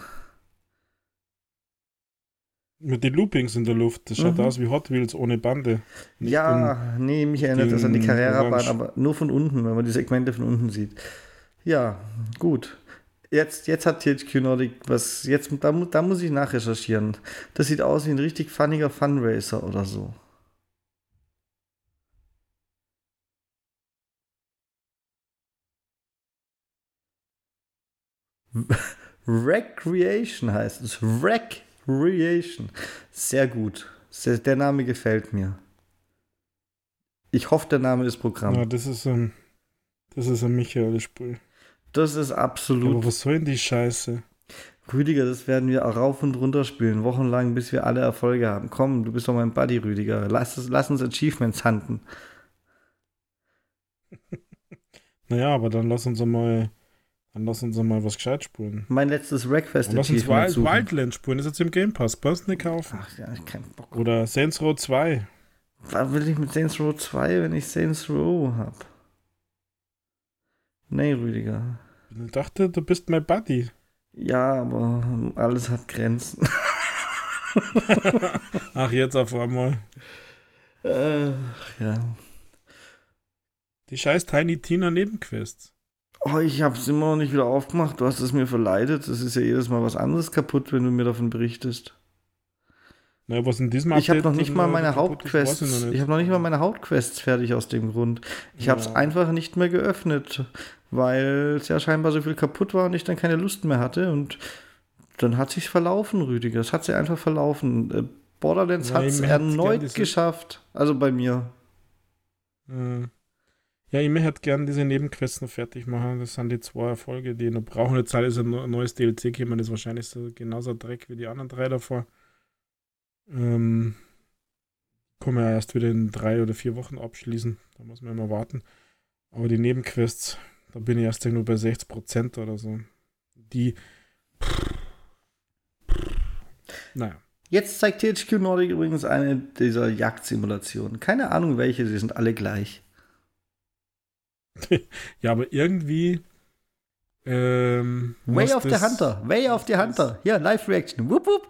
Mit den Loopings in der Luft. Das schaut mhm. aus wie Hot Wheels ohne Bande. Nicht ja, nee, mich erinnert das an die Carrera-Bahn, aber nur von unten, wenn man die Segmente von unten sieht. Ja, gut. Jetzt, jetzt hat THQ Nordic was. Jetzt, da, da muss ich nachrecherchieren. Das sieht aus wie ein richtig funniger Funracer oder so. Recreation heißt es. Rec Recreation. Sehr gut. Sehr, der Name gefällt mir. Ich hoffe, der Name ist Programm. Ja, das ist ein, das ist ein Michael-Spiel. Das ist absolut. Aber was soll denn die Scheiße? Rüdiger, das werden wir rauf und runter spielen, wochenlang, bis wir alle Erfolge haben. Komm, du bist doch mein Buddy, Rüdiger. Lass, lass uns Achievements handen. [laughs] naja, aber dann lass uns mal dann lass uns mal was gescheit spulen. Mein letztes Wreckfest Lass uns Wild, Wildland spulen, das ist jetzt im Game Pass. Passt nicht kaufen. Ach ja, ich kein Bock. Oder Saints Row 2. Was will ich mit Saints Row 2, wenn ich Saints Row hab? Nee, Rüdiger. Ich dachte, du bist mein Buddy. Ja, aber alles hat Grenzen. [laughs] Ach, jetzt auf einmal. Äh, ja. Die scheiß Tiny Tina Nebenquests. Oh, ich habe es immer noch nicht wieder aufgemacht. Du hast es mir verleitet. Das ist ja jedes Mal was anderes kaputt, wenn du mir davon berichtest. Naja, was in diesem Ich habe noch nicht mal meine Hauptquests. Ich, ich habe noch nicht mal meine Hauptquests fertig aus dem Grund. Ich ja. habe es einfach nicht mehr geöffnet, weil es ja scheinbar so viel kaputt war und ich dann keine Lust mehr hatte. Und dann hat sich's verlaufen, Rüdiger. Es hat sich einfach verlaufen. Äh, Borderlands ja, hat es erneut geschafft. Also bei mir. Mhm. Ja, ich möchte gern diese Nebenquests noch fertig machen. Das sind die zwei Erfolge, die ich noch brauchen. Jetzt ist ein neues DLC gekommen, das ist wahrscheinlich so genauso Dreck wie die anderen drei davor. Ähm, kann ja erst wieder in drei oder vier Wochen abschließen. Da muss man immer warten. Aber die Nebenquests, da bin ich erst nur bei 60% oder so. Die. Naja. Jetzt zeigt THQ Nordic übrigens eine dieser Jagdsimulationen. Keine Ahnung welche, sie sind alle gleich. [laughs] ja, aber irgendwie. Ähm, Way of the Hunter. Way of the Hunter. Hier, Live-Reaction. Wupp, wupp.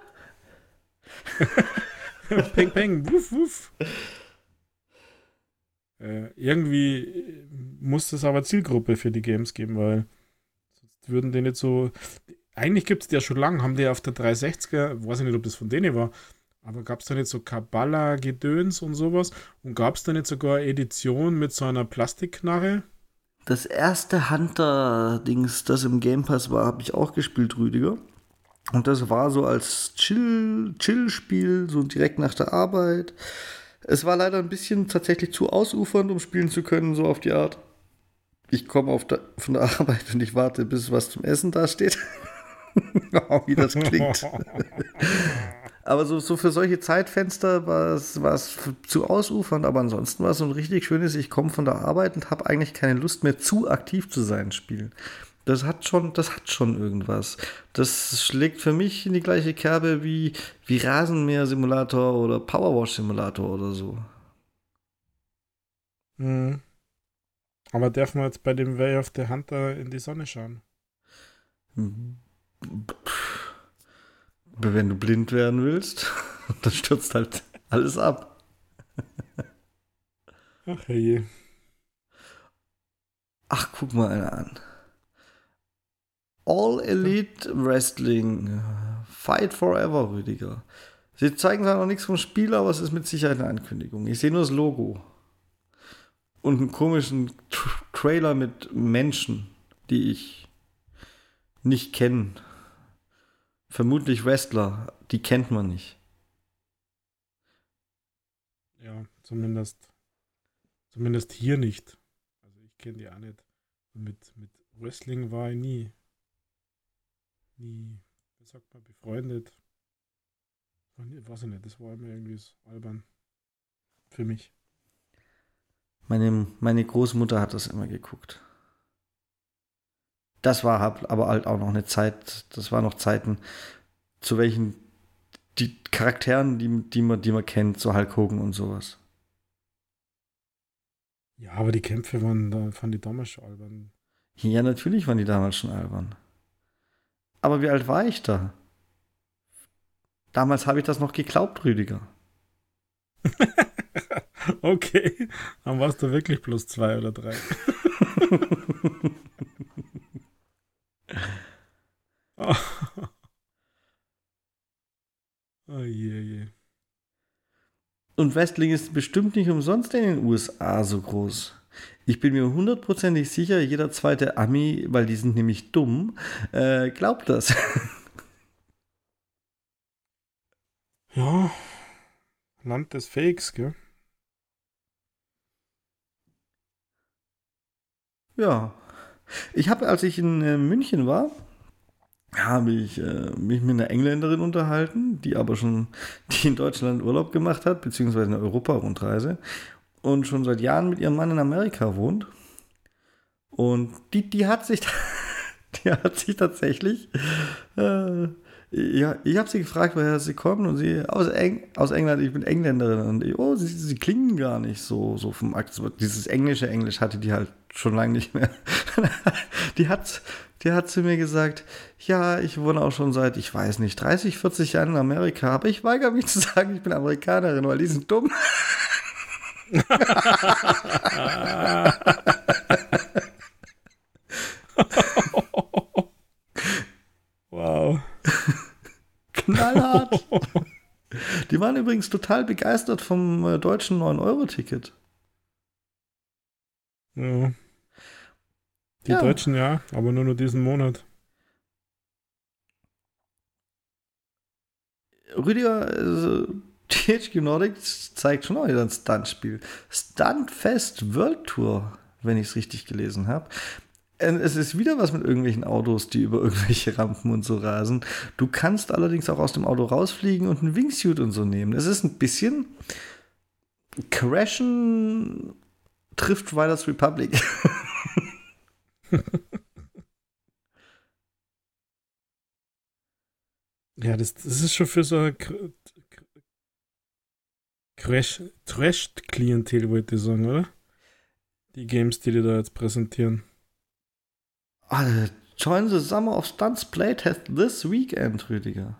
[laughs] peng, peng. Wuff, wuff. Äh, irgendwie muss es aber Zielgruppe für die Games geben, weil sonst würden die nicht so. Eigentlich gibt es die ja schon lange, haben die auf der 360er, weiß ich nicht, ob das von denen war, aber gab es da nicht so Kabbalah-Gedöns und sowas? Und gab es da nicht sogar Edition mit so einer Plastikknarre? Das erste Hunter-Dings, das im Game Pass war, habe ich auch gespielt, Rüdiger. Und das war so als Chill-Spiel, so direkt nach der Arbeit. Es war leider ein bisschen tatsächlich zu ausufernd, um spielen zu können, so auf die Art. Ich komme von der [laughs] Arbeit und ich warte, bis was zum Essen da steht. [laughs] wie das klingt. [laughs] Aber so, so für solche Zeitfenster war es zu ausufernd, aber ansonsten war es so ein richtig schönes, ich komme von der Arbeit und habe eigentlich keine Lust mehr zu aktiv zu sein, Spiel. Das hat schon, das hat schon irgendwas. Das schlägt für mich in die gleiche Kerbe wie, wie Rasenmäher-Simulator oder Powerwash-Simulator oder so. Mhm. Aber darf man jetzt bei dem Way of the Hunter in die Sonne schauen? Mhm. Wenn du blind werden willst, [laughs] dann stürzt halt alles ab. Ach je. Ach, guck mal einer an. All Elite Wrestling. Fight Forever, Rüdiger. Sie zeigen zwar noch nichts vom Spiel, aber es ist mit Sicherheit eine Ankündigung. Ich sehe nur das Logo. Und einen komischen Tra Trailer mit Menschen, die ich nicht kenne. Vermutlich Wrestler, die kennt man nicht. Ja, zumindest, zumindest hier nicht. Also ich kenne die auch nicht. Mit, mit Wrestling war ich nie, nie, wie sagt man, befreundet. Weiß ich nicht, das war immer irgendwie so albern. Für mich. Meine, meine Großmutter hat das immer geguckt. Das war aber halt auch noch eine Zeit, das war noch Zeiten, zu welchen die Charakteren, die, die, man, die man kennt, so Hulk Hogan und sowas. Ja, aber die Kämpfe waren, da fand die damals schon albern. Ja, natürlich waren die damals schon albern. Aber wie alt war ich da? Damals habe ich das noch geglaubt, Rüdiger. [laughs] okay, dann warst du wirklich plus zwei oder drei. [laughs] oh. Oh je, je. Und Wrestling ist bestimmt nicht umsonst in den USA so groß. Ich bin mir hundertprozentig sicher, jeder zweite Ami, weil die sind nämlich dumm, äh, glaubt das. [laughs] ja, Land des Fakes, gell? Ja. Ich habe, als ich in äh, München war, habe ich äh, mich mit einer Engländerin unterhalten, die aber schon, die in Deutschland Urlaub gemacht hat, beziehungsweise eine Europa-Rundreise und schon seit Jahren mit ihrem Mann in Amerika wohnt. Und die, die hat sich, [laughs] die hat sich tatsächlich, äh, ja, ich habe sie gefragt, woher sie kommen und sie aus, Eng aus England, ich bin Engländerin und ich, oh, sie, sie klingen gar nicht so, so vom Akzent. Dieses englische Englisch hatte die halt schon lange nicht mehr. [laughs] die hat, die hat zu mir gesagt, ja, ich wohne auch schon seit, ich weiß nicht, 30, 40 Jahren in Amerika, aber ich weigere mich zu sagen, ich bin Amerikanerin, weil die sind dumm. [laughs] [laughs] wow. Knallhart. [laughs] Die waren übrigens total begeistert vom äh, deutschen 9-Euro-Ticket. Ja. Die ja. Deutschen ja, aber nur nur diesen Monat. Rüdiger, also, [laughs] THQ Nordic zeigt schon auch wieder ein Stuntspiel. Stuntfest World Tour, wenn ich es richtig gelesen habe. Es ist wieder was mit irgendwelchen Autos, die über irgendwelche Rampen und so rasen. Du kannst allerdings auch aus dem Auto rausfliegen und einen Wingsuit und so nehmen. Es ist ein bisschen Crashen trifft Riders Republic. [laughs] ja, das, das ist schon für so eine Trash-Klientel, wollte ich sagen, oder? Die Games, die die da jetzt präsentieren. Alter, join the Summer of Stunts Playtest this weekend, Rüdiger.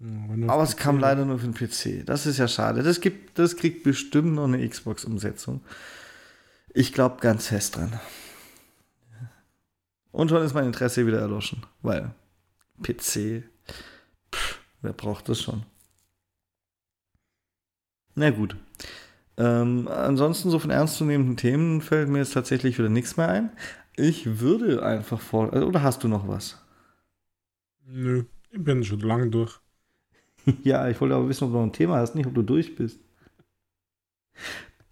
Ja, aber es PC kam leider nur für den PC. Das ist ja schade. Das, gibt, das kriegt bestimmt noch eine Xbox-Umsetzung. Ich glaube ganz fest dran. Und schon ist mein Interesse wieder erloschen, weil PC, pff, wer braucht das schon? Na gut. Ähm, ansonsten so von ernstzunehmenden Themen fällt mir jetzt tatsächlich wieder nichts mehr ein. Ich würde einfach vor. Äh, oder hast du noch was? Nö, ich bin schon lange durch. [laughs] ja, ich wollte aber wissen, ob du noch ein Thema hast, nicht ob du durch bist.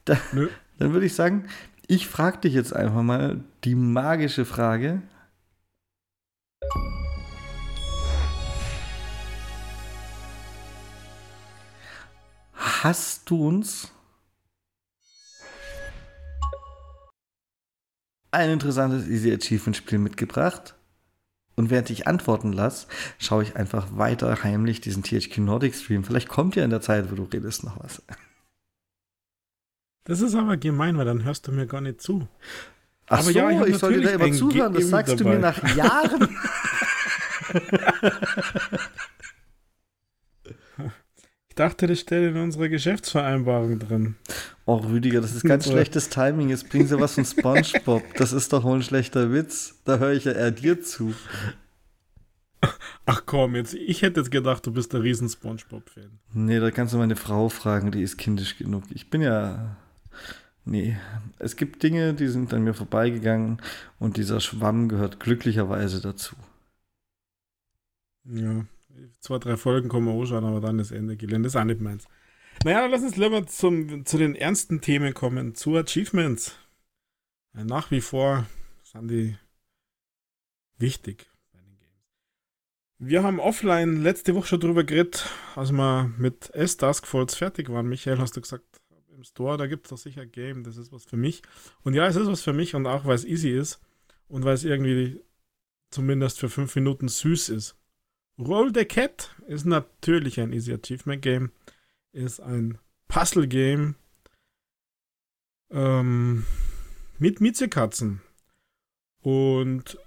Da, Nö. Dann würde ich sagen, ich frage dich jetzt einfach mal die magische Frage. Hast du uns ein interessantes Easy Achievement Spiel mitgebracht? Und während ich antworten lasse, schaue ich einfach weiter heimlich diesen THQ Nordic Stream. Vielleicht kommt ja in der Zeit, wo du redest, noch was. Das ist aber gemein, weil dann hörst du mir gar nicht zu. Ach aber so, ja, ich, ich soll dir da immer zuhören, das sagst dabei. du mir nach Jahren. [laughs] [laughs] ich dachte, das steht in unserer Geschäftsvereinbarung drin. Oh, Rüdiger, das ist ganz schlechtes Timing. Jetzt bringen sie was von Spongebob. Das ist doch wohl ein schlechter Witz. Da höre ich ja eher dir zu. Ach komm, jetzt, ich hätte jetzt gedacht, du bist ein riesen Spongebob-Fan. Nee, da kannst du meine Frau fragen, die ist kindisch genug. Ich bin ja Nee, es gibt Dinge, die sind an mir vorbeigegangen und dieser Schwamm gehört glücklicherweise dazu. Ja, zwei, drei Folgen wir auch schon, aber dann ist Ende Gelände. Das ist auch nicht meins. Naja, dann lass uns lieber zum, zu den ernsten Themen kommen, zu Achievements. Nach wie vor sind die wichtig bei den Games. Wir haben offline letzte Woche schon drüber geredet, als wir mit S-Task Force fertig waren. Michael, hast du gesagt, im Store, da gibt es doch sicher Game, das ist was für mich. Und ja, es ist was für mich und auch weil es easy ist. und weil es irgendwie zumindest für fünf Minuten süß ist. Roll the Cat ist natürlich ein Easy Achievement Game, ist ein Puzzle Game ähm, mit Miezekatzen. Und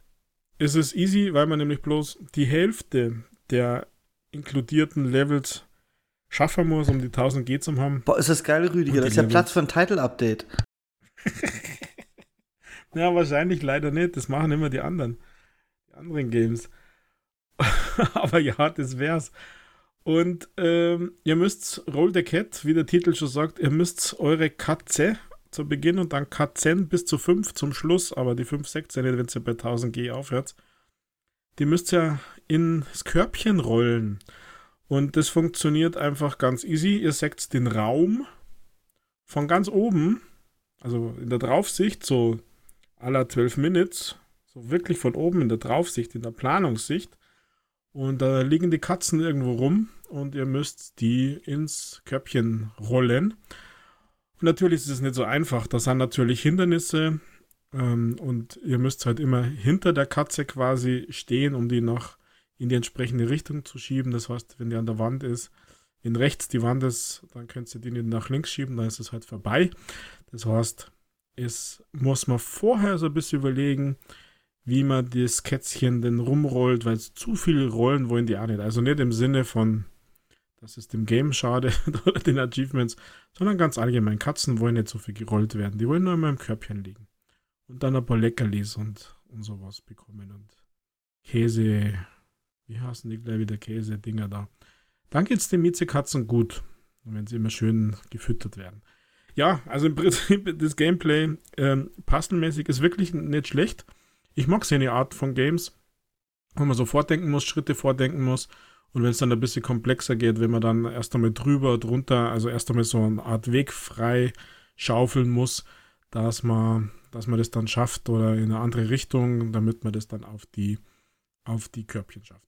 es ist easy, weil man nämlich bloß die Hälfte der inkludierten Levels schaffen muss, um die 1000 G zu haben. Boah, ist das geil, Rüdiger. Das ist ja Platz für ein Title-Update. [laughs] ja, wahrscheinlich leider nicht. Das machen immer die anderen. Die anderen Games. [laughs] Aber ja, das wär's. Und ähm, ihr müsst Roll the Cat, wie der Titel schon sagt, ihr müsst eure Katze zu Beginn und dann Katzen bis zu 5 zum Schluss, aber die 5, 6 nicht, wenn ihr bei 1000 G aufhört. Die müsst ihr ins Körbchen rollen. Und das funktioniert einfach ganz easy. Ihr seht den Raum von ganz oben, also in der Draufsicht, so aller 12 Minutes, so wirklich von oben in der Draufsicht, in der Planungssicht. Und da liegen die Katzen irgendwo rum und ihr müsst die ins Körbchen rollen. Und natürlich ist es nicht so einfach. Da sind natürlich Hindernisse ähm, und ihr müsst halt immer hinter der Katze quasi stehen, um die noch in die entsprechende Richtung zu schieben. Das heißt, wenn die an der Wand ist, wenn rechts die Wand ist, dann könnt ihr die nicht nach links schieben, dann ist es halt vorbei. Das heißt, es muss man vorher so ein bisschen überlegen, wie man das Kätzchen denn rumrollt, weil zu viele rollen wollen die auch nicht. Also nicht im Sinne von, das ist dem Game schade [laughs] oder den Achievements, sondern ganz allgemein. Katzen wollen nicht so viel gerollt werden. Die wollen nur immer im Körbchen liegen. Und dann ein paar Leckerlis und, und sowas bekommen. Und Käse, wie heißen die gleich wieder Käse-Dinger da? Dann geht es den Miezekatzen gut, wenn sie immer schön gefüttert werden. Ja, also im Prinzip [laughs] das Gameplay ähm, puzzlemäßig ist wirklich nicht schlecht. Ich mag so eine Art von Games, wo man so vordenken muss, Schritte vordenken muss. Und wenn es dann ein bisschen komplexer geht, wenn man dann erst einmal drüber, drunter, also erst einmal so eine Art Weg frei schaufeln muss, dass man, dass man das dann schafft oder in eine andere Richtung, damit man das dann auf die, auf die Körbchen schafft.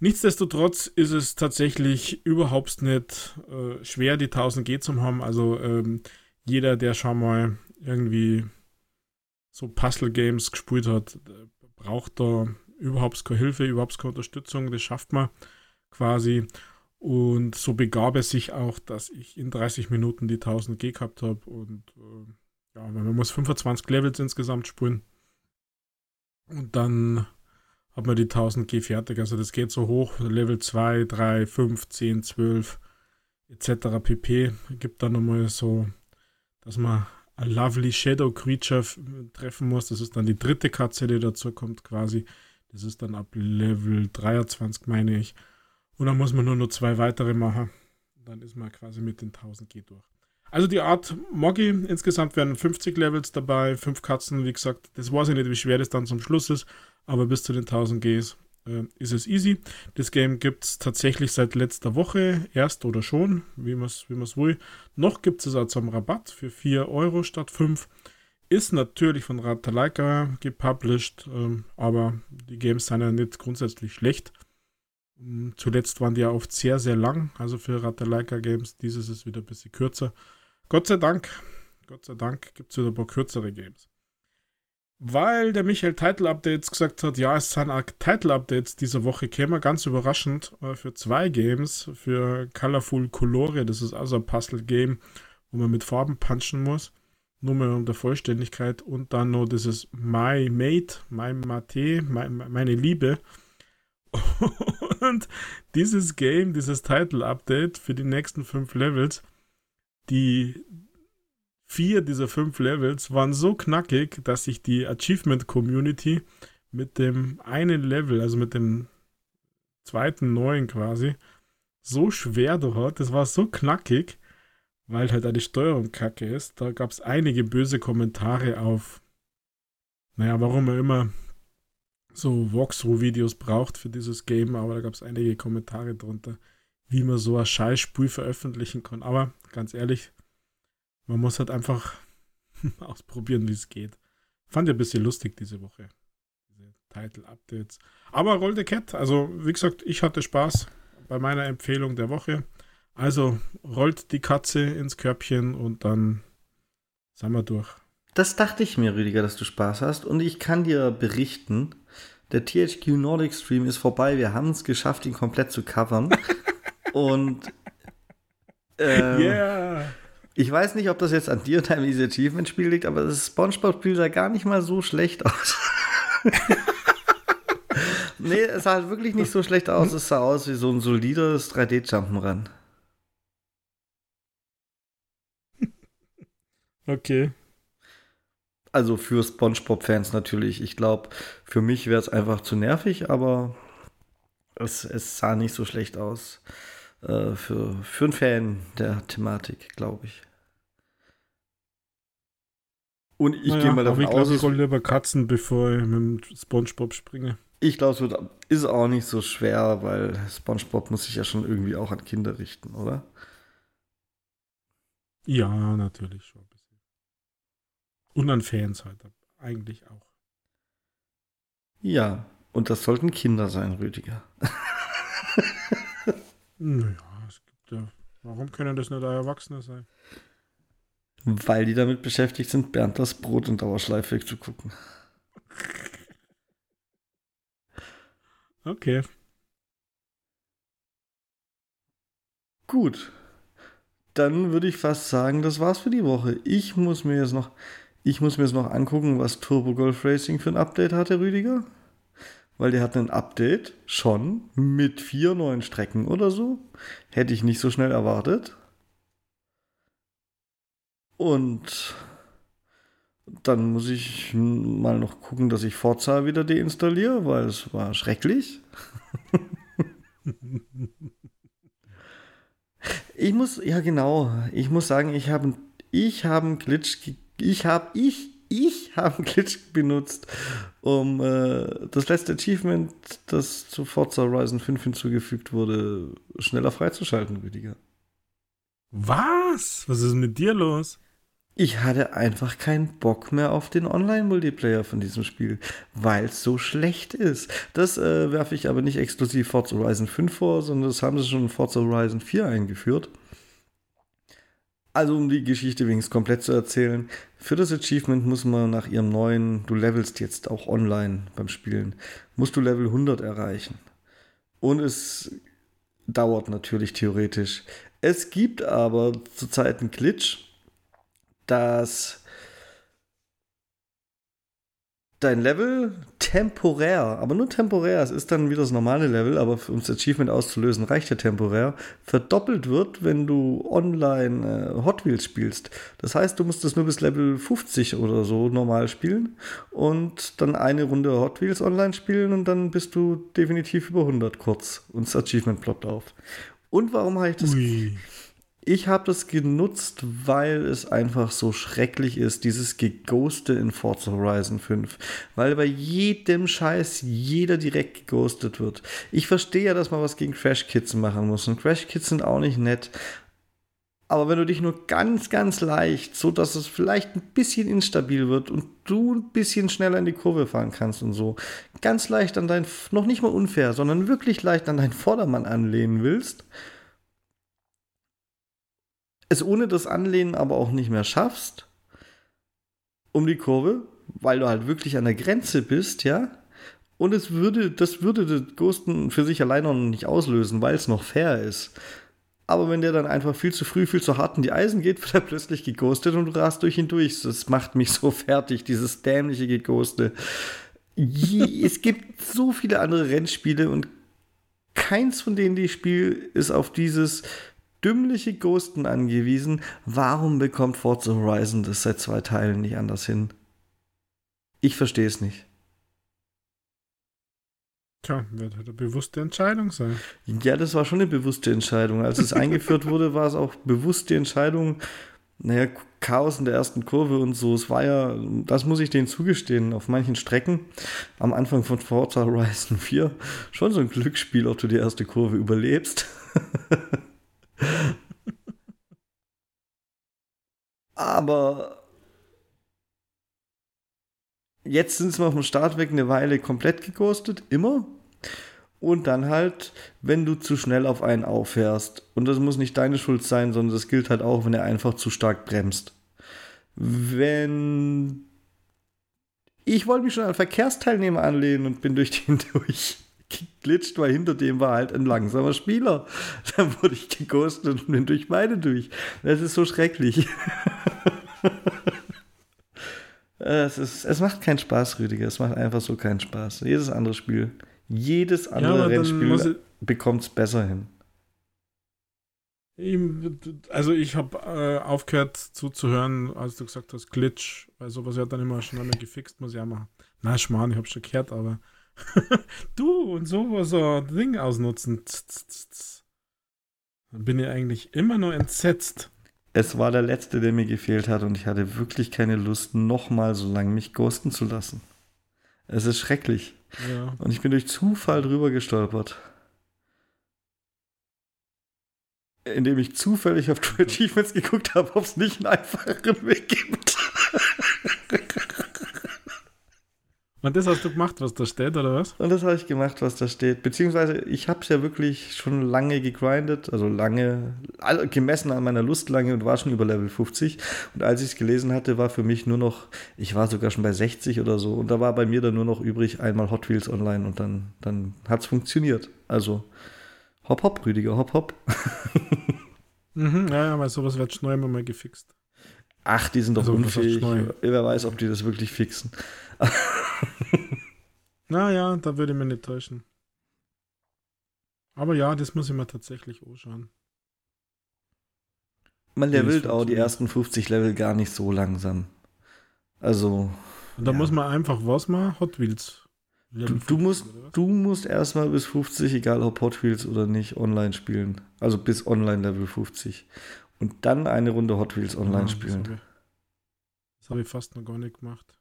Nichtsdestotrotz ist es tatsächlich überhaupt nicht äh, schwer, die 1000 G zu haben. Also ähm, jeder, der schon mal irgendwie so Puzzle-Games gespielt hat, braucht da überhaupt keine Hilfe, überhaupt keine Unterstützung. Das schafft man quasi. Und so begab es sich auch, dass ich in 30 Minuten die 1000 G gehabt habe. Und äh, ja, man muss 25 Levels insgesamt spielen. Und dann hat man die 1000 G fertig. Also das geht so hoch, Level 2, 3, 5, 10, 12 etc. pp. Gibt dann nochmal so, dass man ein Lovely Shadow Creature treffen muss. Das ist dann die dritte Katze, die dazu kommt quasi. Das ist dann ab Level 23, meine ich. Und dann muss man nur noch zwei weitere machen. Dann ist man quasi mit den 1000 G durch. Also die Art Moggy, insgesamt werden 50 Levels dabei, 5 Katzen, wie gesagt, das weiß ich nicht, wie schwer das dann zum Schluss ist, aber bis zu den 1000 Gs äh, ist es easy. Das Game gibt es tatsächlich seit letzter Woche, erst oder schon, wie man es wie will. Noch gibt es es zum Rabatt für 4 Euro statt 5. Ist natürlich von Ratalaika gepublished, ähm, aber die Games sind ja nicht grundsätzlich schlecht. Hm, zuletzt waren die ja oft sehr, sehr lang, also für Ratalaika Games. Dieses ist wieder ein bisschen kürzer. Gott sei Dank, Gott sei Dank gibt es wieder ein paar kürzere Games. Weil der Michael Title Updates gesagt hat, ja, es sind Title Updates diese Woche, käme ganz überraschend äh, für zwei Games, für Colorful Colore, das ist also ein Puzzle-Game, wo man mit Farben punchen muss, nur mal um der Vollständigkeit. Und dann noch dieses My Mate, My Mate, My, meine Liebe, [laughs] Und dieses Game, dieses Title-Update für die nächsten fünf Levels, die vier dieser fünf Levels waren so knackig, dass sich die Achievement-Community mit dem einen Level, also mit dem zweiten neuen quasi, so schwer durch hat. Das war so knackig, weil halt eine Steuerung kacke ist. Da gab es einige böse Kommentare auf, naja, warum er immer so Walkthrough-Videos braucht für dieses Game, aber da gab es einige Kommentare drunter, wie man so ein Scheißspiel veröffentlichen kann. Aber ganz ehrlich, man muss halt einfach [laughs] ausprobieren, wie es geht. Fand ich ein bisschen lustig diese Woche. Diese Title-Updates. Aber Roll the Cat, also wie gesagt, ich hatte Spaß bei meiner Empfehlung der Woche. Also rollt die Katze ins Körbchen und dann sind wir durch. das dachte ich mir, Rüdiger, dass du Spaß hast. Und ich kann dir berichten, der THQ Nordic Stream ist vorbei. Wir haben es geschafft, ihn komplett zu covern. [laughs] Und [laughs] ähm, yeah. Ich weiß nicht, ob das jetzt an dir und deinem Easy Achievement Spiel liegt, aber das Spongebob-Spiel sah gar nicht mal so schlecht aus. [laughs] nee, es sah halt wirklich nicht so schlecht aus. Es sah aus wie so ein solides 3D-Jump'n'Run. [laughs] Okay. Also für SpongeBob-Fans natürlich. Ich glaube, für mich wäre es einfach zu nervig, aber es, es sah nicht so schlecht aus. Äh, für, für einen Fan der Thematik, glaube ich. Und ich naja, gehe mal davon ich aus. Ich ich lieber Katzen, bevor ich mit dem SpongeBob springe. Ich glaube, es wird, ist auch nicht so schwer, weil SpongeBob muss sich ja schon irgendwie auch an Kinder richten, oder? Ja, natürlich schon. Und an Fans halt eigentlich auch. Ja, und das sollten Kinder sein, Rüdiger. [laughs] naja, es gibt ja. Warum können das nicht Erwachsene sein? Weil die damit beschäftigt sind, Bernd das Brot in Dauerschleife zu gucken. Okay. Gut. Dann würde ich fast sagen, das war's für die Woche. Ich muss mir jetzt noch ich muss mir jetzt noch angucken, was Turbo Golf Racing für ein Update hatte, Rüdiger. Weil der hat ein Update schon mit vier neuen Strecken oder so. Hätte ich nicht so schnell erwartet. Und dann muss ich mal noch gucken, dass ich Forza wieder deinstalliere, weil es war schrecklich. [laughs] ich muss, ja genau, ich muss sagen, ich habe ich hab einen Glitch ich habe ich ich habe einen [laughs] Glitch benutzt, um äh, das letzte Achievement, das zu Forza Horizon 5 hinzugefügt wurde, schneller freizuschalten, Rüdiger. Was? Was ist mit dir los? Ich hatte einfach keinen Bock mehr auf den Online-Multiplayer von diesem Spiel, weil es so schlecht ist. Das äh, werfe ich aber nicht exklusiv Forza Horizon 5 vor, sondern das haben sie schon in Forza Horizon 4 eingeführt. Also um die Geschichte wenigstens komplett zu erzählen, für das Achievement muss man nach ihrem neuen, du levelst jetzt auch online beim Spielen, musst du Level 100 erreichen. Und es dauert natürlich theoretisch. Es gibt aber zurzeit einen Glitch, dass dein Level temporär, aber nur temporär, es ist dann wieder das normale Level, aber um das Achievement auszulösen, reicht ja temporär, verdoppelt wird, wenn du online äh, Hot Wheels spielst. Das heißt, du musst es nur bis Level 50 oder so normal spielen und dann eine Runde Hot Wheels online spielen und dann bist du definitiv über 100 kurz und das Achievement ploppt auf. Und warum habe ich das... Ui ich habe das genutzt, weil es einfach so schrecklich ist, dieses Geghoste in Forza Horizon 5. Weil bei jedem Scheiß jeder direkt geghostet wird. Ich verstehe ja, dass man was gegen Crash Kids machen muss. Und Crash Kids sind auch nicht nett. Aber wenn du dich nur ganz, ganz leicht, so dass es vielleicht ein bisschen instabil wird und du ein bisschen schneller in die Kurve fahren kannst und so, ganz leicht an dein, noch nicht mal unfair, sondern wirklich leicht an deinen Vordermann anlehnen willst, es ohne das Anlehnen aber auch nicht mehr schaffst, um die Kurve, weil du halt wirklich an der Grenze bist, ja. Und es würde, das würde das Ghosten für sich alleine noch nicht auslösen, weil es noch fair ist. Aber wenn der dann einfach viel zu früh, viel zu hart in die Eisen geht, [laughs] wird er plötzlich geghostet und du rast durch ihn durch. Das macht mich so [laughs] fertig, dieses dämliche Geghoste. es gibt so viele andere Rennspiele und keins von denen, die ich spiele, ist auf dieses dümmliche Ghosten angewiesen. Warum bekommt Forza Horizon das seit zwei Teilen nicht anders hin? Ich verstehe es nicht. Tja, wird eine bewusste Entscheidung sein. Ja, das war schon eine bewusste Entscheidung. Als es [laughs] eingeführt wurde, war es auch bewusste Entscheidung. Naja, Chaos in der ersten Kurve und so. Es war ja, das muss ich denen zugestehen, auf manchen Strecken am Anfang von Forza Horizon 4 schon so ein Glücksspiel, ob du die erste Kurve überlebst. [laughs] Aber jetzt sind sie auf dem Startweg eine Weile komplett geghostet, immer. Und dann halt, wenn du zu schnell auf einen auffährst. Und das muss nicht deine Schuld sein, sondern das gilt halt auch, wenn er einfach zu stark bremst. wenn ich wollte mich schon an Verkehrsteilnehmer anlehnen und bin durch den [laughs] durchgeglitscht, weil hinter dem war halt ein langsamer Spieler. [laughs] Dann wurde ich geghostet und bin durch beide durch. Das ist so schrecklich. [laughs] es, ist, es macht keinen Spaß, Rüdiger. Es macht einfach so keinen Spaß. Jedes andere Spiel, jedes andere ja, Rennspiel bekommt es besser hin. Also ich habe äh, aufgehört zuzuhören, als du gesagt hast, Glitch, weil sowas wird dann immer schon einmal gefixt, muss ich auch machen. Na, Schmarrn, ich habe schon gehört, aber [laughs] du und sowas so ein Ding ausnutzen. Dann bin ich eigentlich immer nur entsetzt. Es war der letzte, der mir gefehlt hat und ich hatte wirklich keine Lust, nochmal so lange mich ghosten zu lassen. Es ist schrecklich. Ja. Und ich bin durch Zufall drüber gestolpert. indem ich zufällig auf True Achievements geguckt habe, ob es nicht einen einfacheren Weg gibt. [laughs] Und das hast du gemacht, was da steht, oder was? Und das habe ich gemacht, was da steht. Beziehungsweise, ich habe es ja wirklich schon lange gegrindet, also lange, gemessen an meiner Lust lange und war schon über Level 50. Und als ich es gelesen hatte, war für mich nur noch, ich war sogar schon bei 60 oder so. Und da war bei mir dann nur noch übrig einmal Hot Wheels online und dann, dann hat es funktioniert. Also, Hopp, hopp, Rüdiger, hopp, hopp. [laughs] mhm, ja, aber sowas wird schnell immer mal gefixt. Ach, die sind doch also, unfähig. Wer weiß, ob die das wirklich fixen. [laughs] naja, da würde ich mich nicht täuschen. Aber ja, das muss ich mir tatsächlich anschauen. Man levelt auch die ersten 50 Level gar nicht so langsam. Also. Und da ja. muss man einfach was machen? Hot Wheels Du, du, musst, du musst erstmal bis 50, egal ob Hot Wheels oder nicht, online spielen. Also bis online Level 50. Und dann eine Runde Hot Wheels online ah, spielen. Das habe ich, hab ich, fast noch gar nicht gemacht.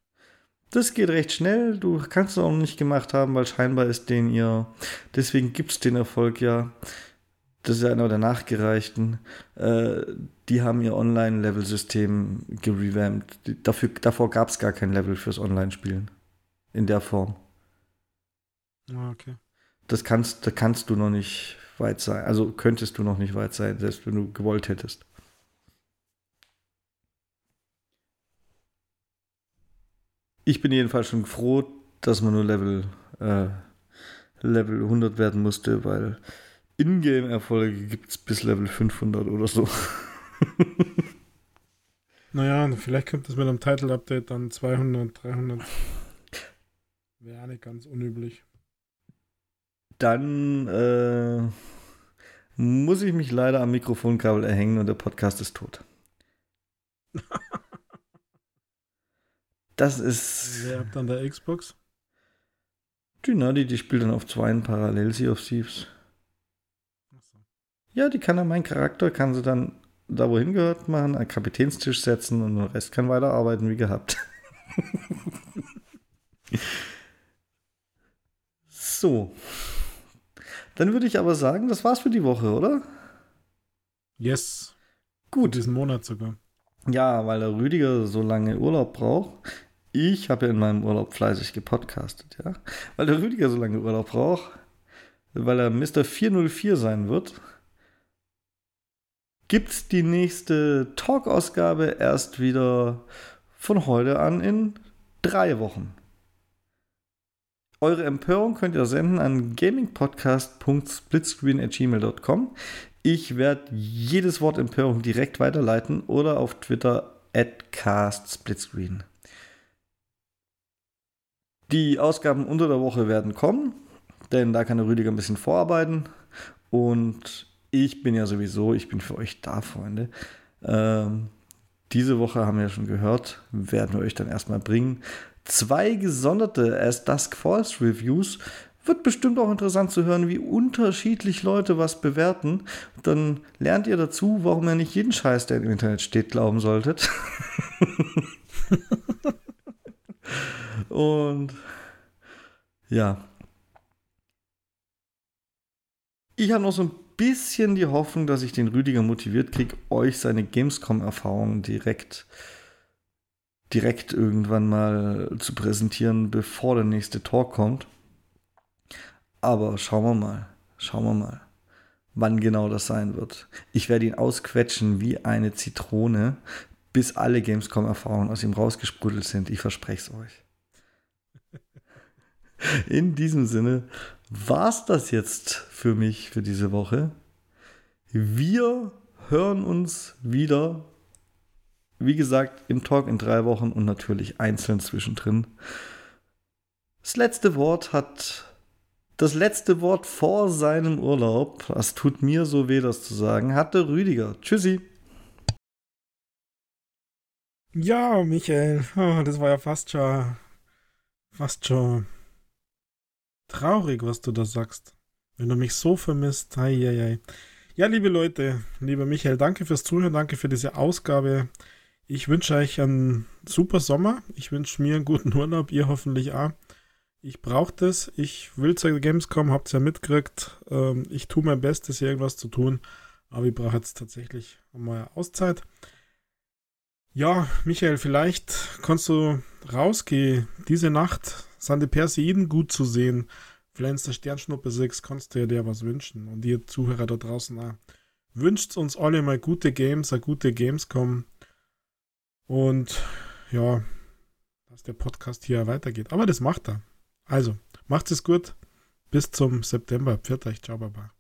Das geht recht schnell. Du kannst es auch nicht gemacht haben, weil scheinbar ist den ihr. Deswegen gibt es den Erfolg ja. Das ist einer der nachgereichten. Äh, die haben ihr Online-Level-System gerevampt. Dafür, davor gab es gar kein Level fürs Online-Spielen. In der Form. Ah, okay. Das kannst, da kannst du noch nicht weit sein. Also könntest du noch nicht weit sein, selbst wenn du gewollt hättest. Ich bin jedenfalls schon froh, dass man nur Level, äh, Level 100 werden musste, weil Ingame-Erfolge gibt es bis Level 500 oder so. [laughs] naja, vielleicht kommt das mit einem Title-Update dann 200, 300. Wäre nicht ganz unüblich dann äh, muss ich mich leider am Mikrofonkabel erhängen und der Podcast ist tot. [laughs] das ist. Wer habt dann der Xbox? Die Nerdy, die spielt dann auf zwei parallel Sea of Thieves. So. Ja, die kann dann mein Charakter, kann sie dann da wohin gehört machen, einen Kapitänstisch setzen und der Rest kann weiterarbeiten wie gehabt. [laughs] so. Dann würde ich aber sagen, das war's für die Woche, oder? Yes. Gut. Diesen Monat sogar. Ja, weil der Rüdiger so lange Urlaub braucht. Ich habe ja in meinem Urlaub fleißig gepodcastet, ja. Weil der Rüdiger so lange Urlaub braucht, weil er Mr. 404 sein wird, gibt's die nächste Talk-Ausgabe erst wieder von heute an in drei Wochen. Eure Empörung könnt ihr senden an gamingpodcast.splitscreen.gmail.com. Ich werde jedes Wort Empörung direkt weiterleiten oder auf Twitter at castsplitscreen. Die Ausgaben unter der Woche werden kommen, denn da kann der Rüdiger ein bisschen vorarbeiten. Und ich bin ja sowieso, ich bin für euch da, Freunde. Ähm, diese Woche haben wir ja schon gehört, werden wir euch dann erstmal bringen zwei gesonderte As Dusk Falls Reviews. Wird bestimmt auch interessant zu hören, wie unterschiedlich Leute was bewerten. Dann lernt ihr dazu, warum ihr nicht jeden Scheiß, der im Internet steht, glauben solltet. [laughs] Und ja. Ich habe noch so ein bisschen die Hoffnung, dass ich den Rüdiger motiviert kriege, euch seine Gamescom-Erfahrungen direkt direkt irgendwann mal zu präsentieren, bevor der nächste Talk kommt. Aber schauen wir mal, schauen wir mal, wann genau das sein wird. Ich werde ihn ausquetschen wie eine Zitrone, bis alle Gamescom-Erfahrungen aus ihm rausgesprudelt sind. Ich verspreche es euch. In diesem Sinne war es das jetzt für mich für diese Woche. Wir hören uns wieder, wie gesagt, im Talk in drei Wochen und natürlich einzeln zwischendrin. Das letzte Wort hat das letzte Wort vor seinem Urlaub. Das tut mir so weh, das zu sagen. Hatte Rüdiger. Tschüssi. Ja, Michael, oh, [laughs] das war ja fast schon, fast schon traurig, was du da sagst. Wenn du mich so vermisst. Hei, hei, hei. Ja, liebe Leute, lieber Michael, danke fürs Zuhören, danke für diese Ausgabe. Ich wünsche euch einen super Sommer. Ich wünsche mir einen guten [laughs] Urlaub, ihr hoffentlich auch. Ich brauche das. Ich will zur Gamescom, habt ihr ja mitgekriegt. Ähm, ich tue mein Bestes, hier irgendwas zu tun. Aber ich brauche jetzt tatsächlich mal Auszeit. Ja, Michael, vielleicht kannst du rausgehen. Diese Nacht sind die Perseiden gut zu sehen. Flens der Sternschnuppe 6, kannst du dir was wünschen. Und ihr Zuhörer da draußen auch. Wünscht uns alle mal gute Games, eine gute Gamescom. Und ja, dass der Podcast hier weitergeht. Aber das macht er. Also, macht es gut. Bis zum September. Pfiat euch. Ciao, Baba.